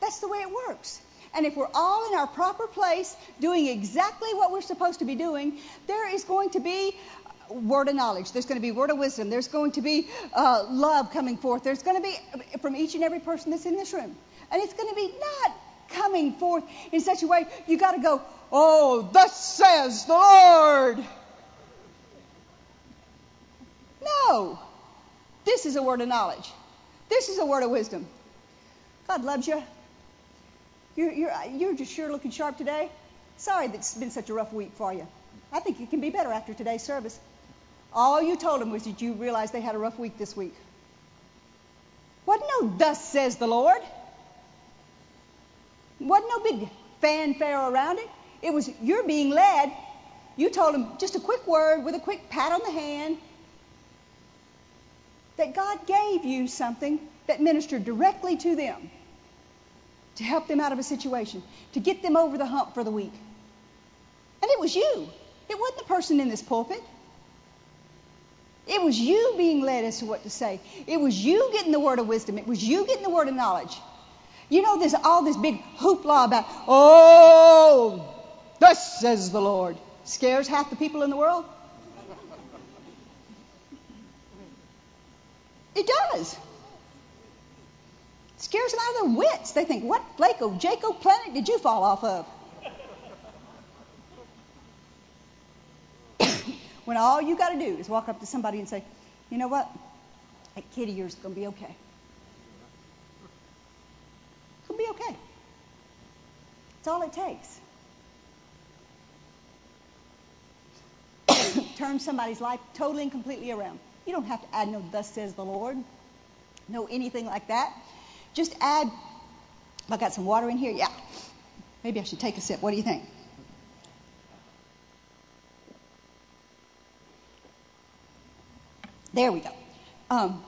That's the way it works. And if we're all in our proper place, doing exactly what we're supposed to be doing, there is going to be word of knowledge. There's going to be word of wisdom. There's going to be uh, love coming forth. There's going to be from each and every person that's in this room. And it's going to be not coming forth in such a way you got to go, oh, thus says the Lord. No. This is a word of knowledge. This is a word of wisdom. God loves you. You're, you're, you're just sure looking sharp today. Sorry that it's been such a rough week for you. I think it can be better after today's service. All you told them was that you realized they had a rough week this week. What no, thus says the Lord. Wasn't no big fanfare around it. It was you're being led. You told them just a quick word with a quick pat on the hand that God gave you something that ministered directly to them to help them out of a situation, to get them over the hump for the week. And it was you. It wasn't the person in this pulpit. It was you being led as to what to say. It was you getting the word of wisdom. It was you getting the word of knowledge. You know, there's all this big hoopla about, oh, thus says the Lord. Scares half the people in the world. It does scares them out of their wits. They think, what Laco, Jacob planet did you fall off of? when all you got to do is walk up to somebody and say, you know what? That kid of yours is going to be okay. It's going to be okay. That's all it takes. Turn somebody's life totally and completely around. You don't have to add no, thus says the Lord, no anything like that. Just add, I got some water in here. Yeah. Maybe I should take a sip. What do you think? There we go. Um,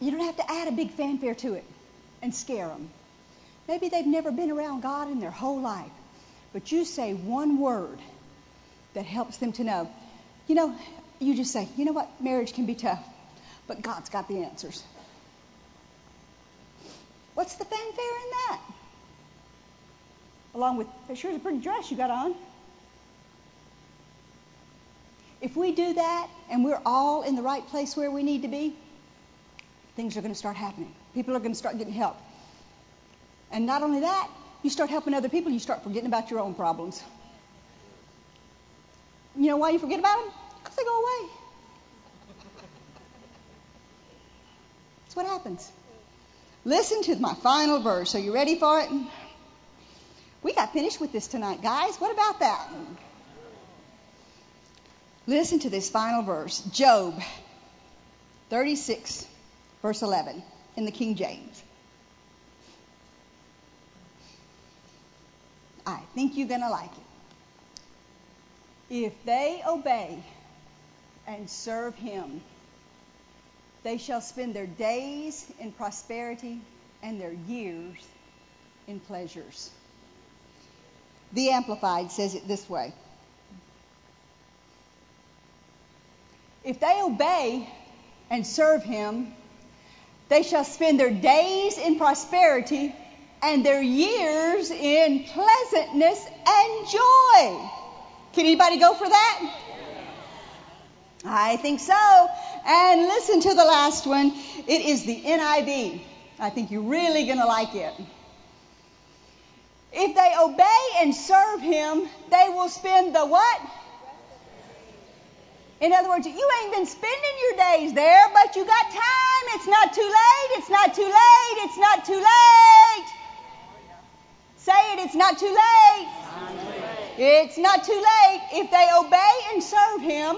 you don't have to add a big fanfare to it and scare them. Maybe they've never been around God in their whole life, but you say one word that helps them to know. You know, you just say, you know what, marriage can be tough, but God's got the answers. What's the fanfare in that? Along with, that sure is a pretty dress you got on. If we do that and we're all in the right place where we need to be, things are going to start happening. People are going to start getting help. And not only that, you start helping other people, you start forgetting about your own problems. You know why you forget about them? Because they go away. That's what happens. Listen to my final verse. Are you ready for it? We got finished with this tonight, guys. What about that? Listen to this final verse Job 36, verse 11, in the King James. I think you're going to like it. If they obey and serve him, they shall spend their days in prosperity and their years in pleasures. The Amplified says it this way If they obey and serve him, they shall spend their days in prosperity and their years in pleasantness and joy. Can anybody go for that? I think so. And listen to the last one. It is the NIV. I think you're really going to like it. If they obey and serve him, they will spend the what? In other words, you ain't been spending your days there, but you got time. It's not too late. It's not too late. It's not too late. Say it, it's not too late. It's not too late. If they obey and serve him,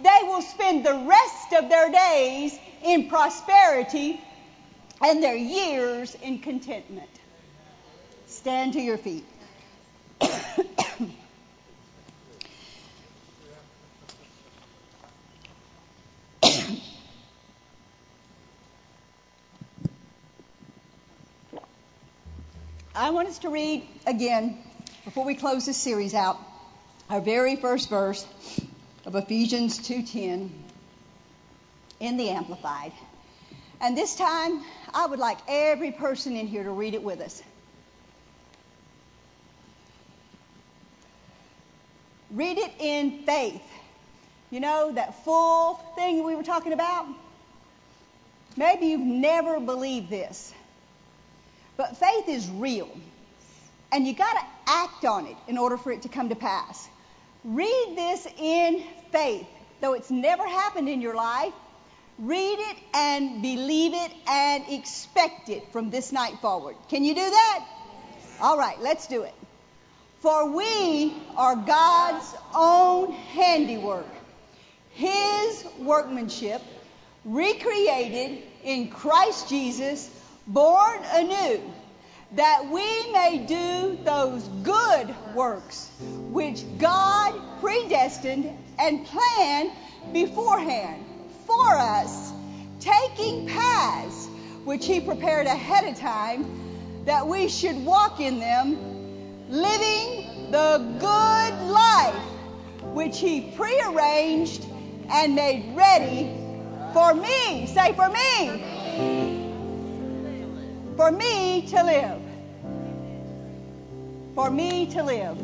they will spend the rest of their days in prosperity and their years in contentment. Stand to your feet. I want us to read again, before we close this series out, our very first verse of Ephesians 2:10 in the Amplified. And this time, I would like every person in here to read it with us. Read it in faith. You know, that full thing we were talking about? Maybe you've never believed this. But faith is real. And you got to act on it in order for it to come to pass. Read this in faith. Though it's never happened in your life, read it and believe it and expect it from this night forward. Can you do that? All right, let's do it. For we are God's own handiwork, His workmanship, recreated in Christ Jesus born anew, that we may do those good works which God predestined and planned beforehand for us, taking paths which He prepared ahead of time that we should walk in them, living the good life which He prearranged and made ready for me. Say, for me for me to live. For me to live.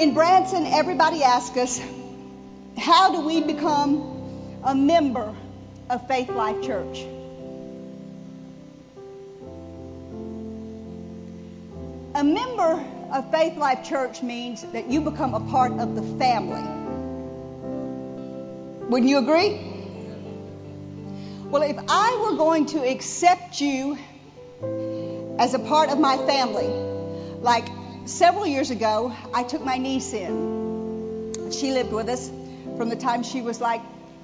In Branson, everybody asks us, how do we become a member of Faith Life Church? A member of Faith Life Church means that you become a part of the family. Wouldn't you agree? Well, if I were going to accept you as a part of my family, like several years ago, I took my niece in. She lived with us from the time she was like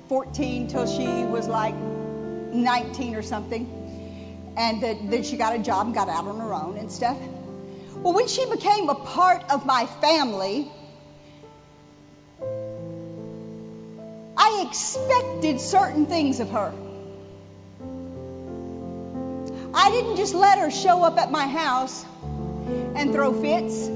14 till she was like 19 or something. And then she got a job and got out on her own and stuff. Well, when she became a part of my family, I expected certain things of her. I didn't just let her show up at my house and throw fits.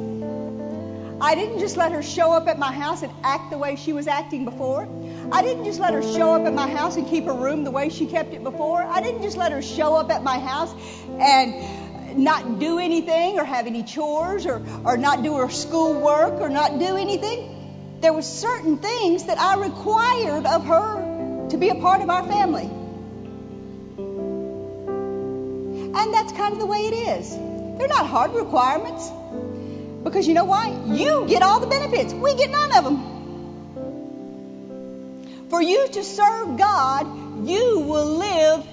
I didn't just let her show up at my house and act the way she was acting before. I didn't just let her show up at my house and keep her room the way she kept it before. I didn't just let her show up at my house and not do anything or have any chores or, or not do her school work or not do anything. There were certain things that I required of her to be a part of our family. And that's kind of the way it is. They're not hard requirements. Because you know why? You get all the benefits. We get none of them. For you to serve God, you will live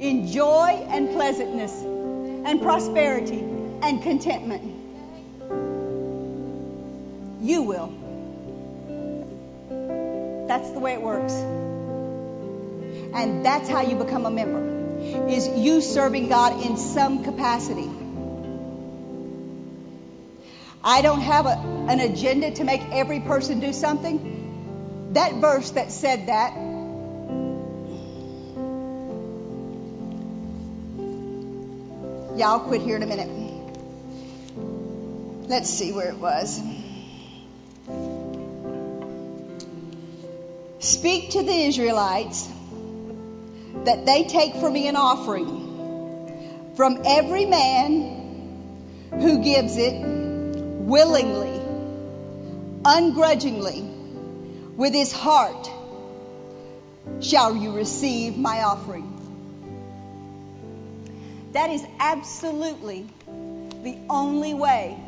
in joy and pleasantness and prosperity and contentment. You will. That's the way it works. And that's how you become a member is you serving God in some capacity. I don't have a, an agenda to make every person do something. That verse that said that, y'all quit here in a minute. Let's see where it was. Speak to the Israelites that they take for me an offering from every man who gives it willingly, ungrudgingly, with his heart, shall you receive my offering. That is absolutely the only way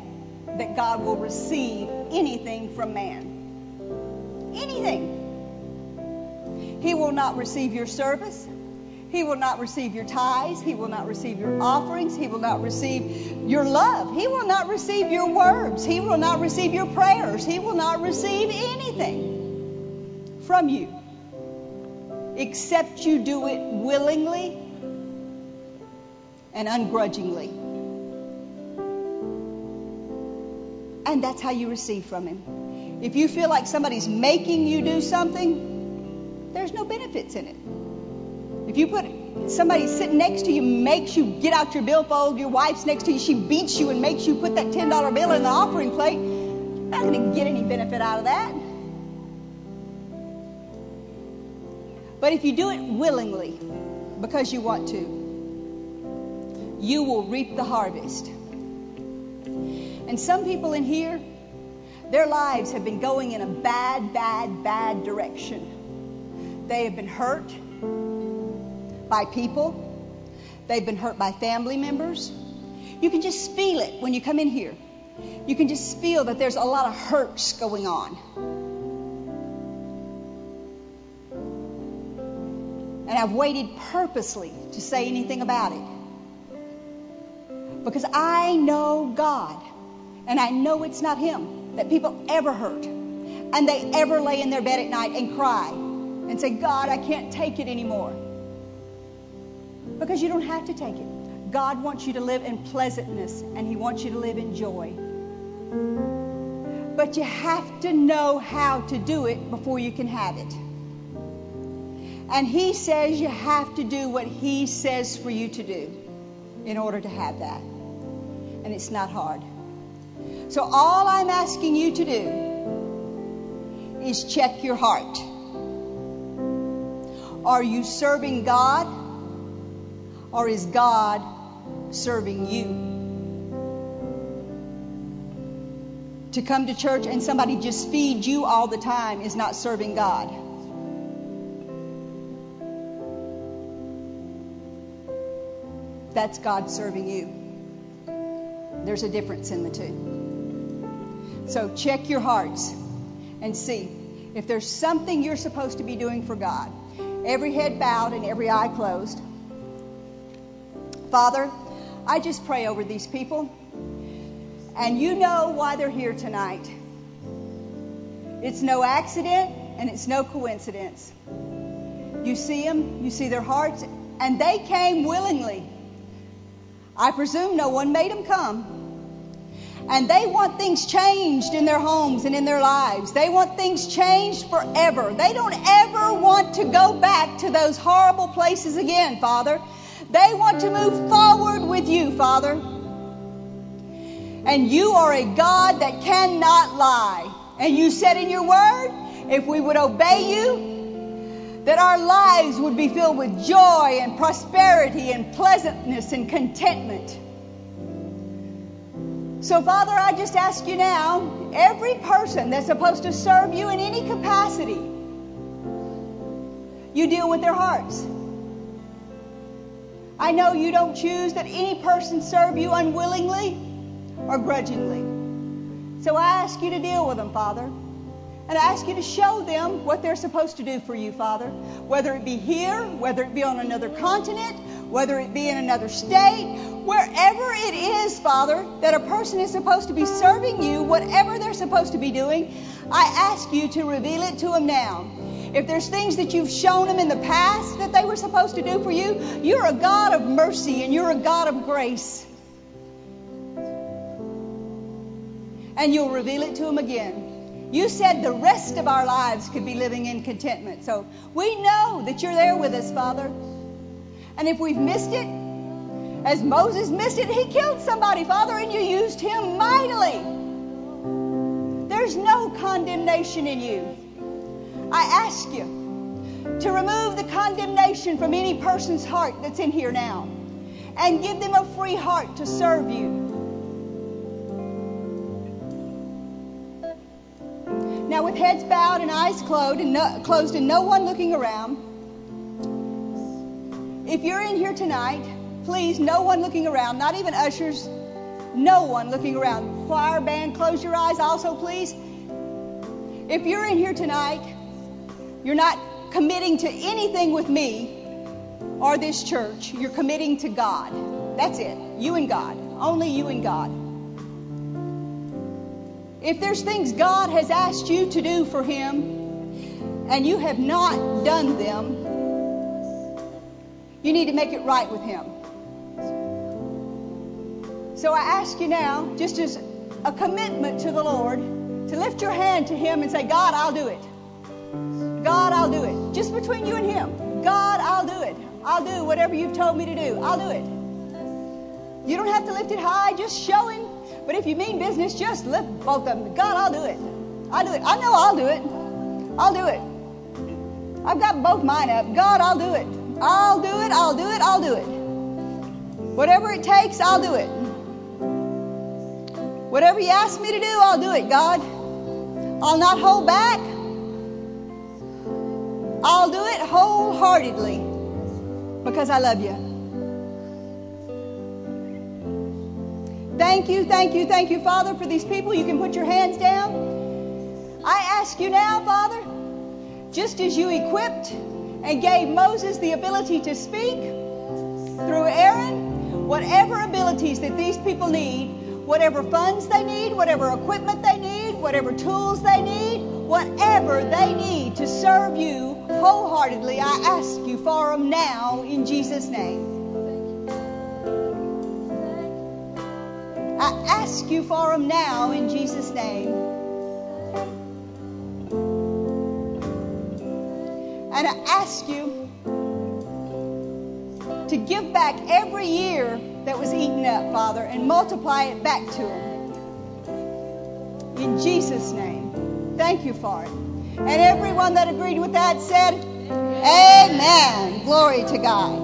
that God will receive anything from man. Anything. He will not receive your service. He will not receive your tithes. He will not receive your offerings. He will not receive your love. He will not receive your words. He will not receive your prayers. He will not receive anything from you except you do it willingly and ungrudgingly. And that's how you receive from Him. If you feel like somebody's making you do something, there's no benefits in it. If you put somebody sitting next to you makes you get out your billfold, your wife's next to you, she beats you and makes you put that $10 bill in the offering plate, you're not going to get any benefit out of that. But if you do it willingly, because you want to, you will reap the harvest. And some people in here, their lives have been going in a bad, bad, bad direction. They have been hurt by people, they've been hurt by family members. You can just feel it when you come in here. You can just feel that there's a lot of hurts going on. And I've waited purposely to say anything about it. Because I know God. And I know it's not Him that people ever hurt. And they ever lay in their bed at night and cry and say, God, I can't take it anymore. Because you don't have to take it. God wants you to live in pleasantness and He wants you to live in joy. But you have to know how to do it before you can have it. And He says you have to do what He says for you to do in order to have that. And it's not hard. So all I'm asking you to do is check your heart. Are you serving God or is God serving you? To come to church and somebody just feed you all the time is not serving God. That's God serving you. There's a difference in the two. So check your hearts and see if there's something you're supposed to be doing for God. Every head bowed and every eye closed. Father, I just pray over these people. And you know why they're here tonight. It's no accident and it's no coincidence. You see them, you see their hearts, and they came willingly. I presume no one made them come. And they want things changed in their homes and in their lives. They want things changed forever. They don't ever want to go back to those horrible places again, Father. They want to move forward with you, Father. And you are a God that cannot lie. And you said in your word, if we would obey you, that our lives would be filled with joy and prosperity and pleasantness and contentment. So, Father, I just ask you now every person that's supposed to serve you in any capacity, you deal with their hearts. I know you don't choose that any person serve you unwillingly or grudgingly. So I ask you to deal with them, Father. And I ask you to show them what they're supposed to do for you, Father. Whether it be here, whether it be on another continent, whether it be in another state, wherever it is, Father, that a person is supposed to be serving you, whatever they're supposed to be doing, I ask you to reveal it to them now. If there's things that you've shown them in the past that they were supposed to do for you, you're a God of mercy and you're a God of grace. And you'll reveal it to them again. You said the rest of our lives could be living in contentment. So we know that you're there with us, Father. And if we've missed it, as Moses missed it, he killed somebody, Father, and you used him mightily. There's no condemnation in you. I ask you to remove the condemnation from any person's heart that's in here now and give them a free heart to serve you. Now, with heads bowed and eyes closed and no, closed and no one looking around, if you're in here tonight, please, no one looking around, not even ushers, no one looking around. Choir, band, close your eyes also, please. If you're in here tonight, you're not committing to anything with me or this church. You're committing to God. That's it. You and God. Only you and God. If there's things God has asked you to do for Him and you have not done them, you need to make it right with Him. So I ask you now, just as a commitment to the Lord, to lift your hand to Him and say, God, I'll do it. God, I'll do it. Just between you and Him. God, I'll do it. I'll do whatever you've told me to do. I'll do it. You don't have to lift it high, just show him. But if you mean business, just lift both of them. God, I'll do it. I'll do it. I know I'll do it. I'll do it. I've got both mine up. God, I'll do it. I'll do it. I'll do it. I'll do it. Whatever it takes, I'll do it. Whatever you ask me to do, I'll do it, God. I'll not hold back. I'll do it wholeheartedly because I love you. Thank you, thank you, thank you, Father, for these people. You can put your hands down. I ask you now, Father, just as you equipped and gave Moses the ability to speak through Aaron, whatever abilities that these people need, whatever funds they need, whatever equipment they need, whatever tools they need, whatever they need to serve you wholeheartedly, I ask you for them now in Jesus' name. I ask you for them now in Jesus' name. And I ask you to give back every year that was eaten up, Father, and multiply it back to them. In Jesus' name. Thank you for it. And everyone that agreed with that said, Amen. Glory to God.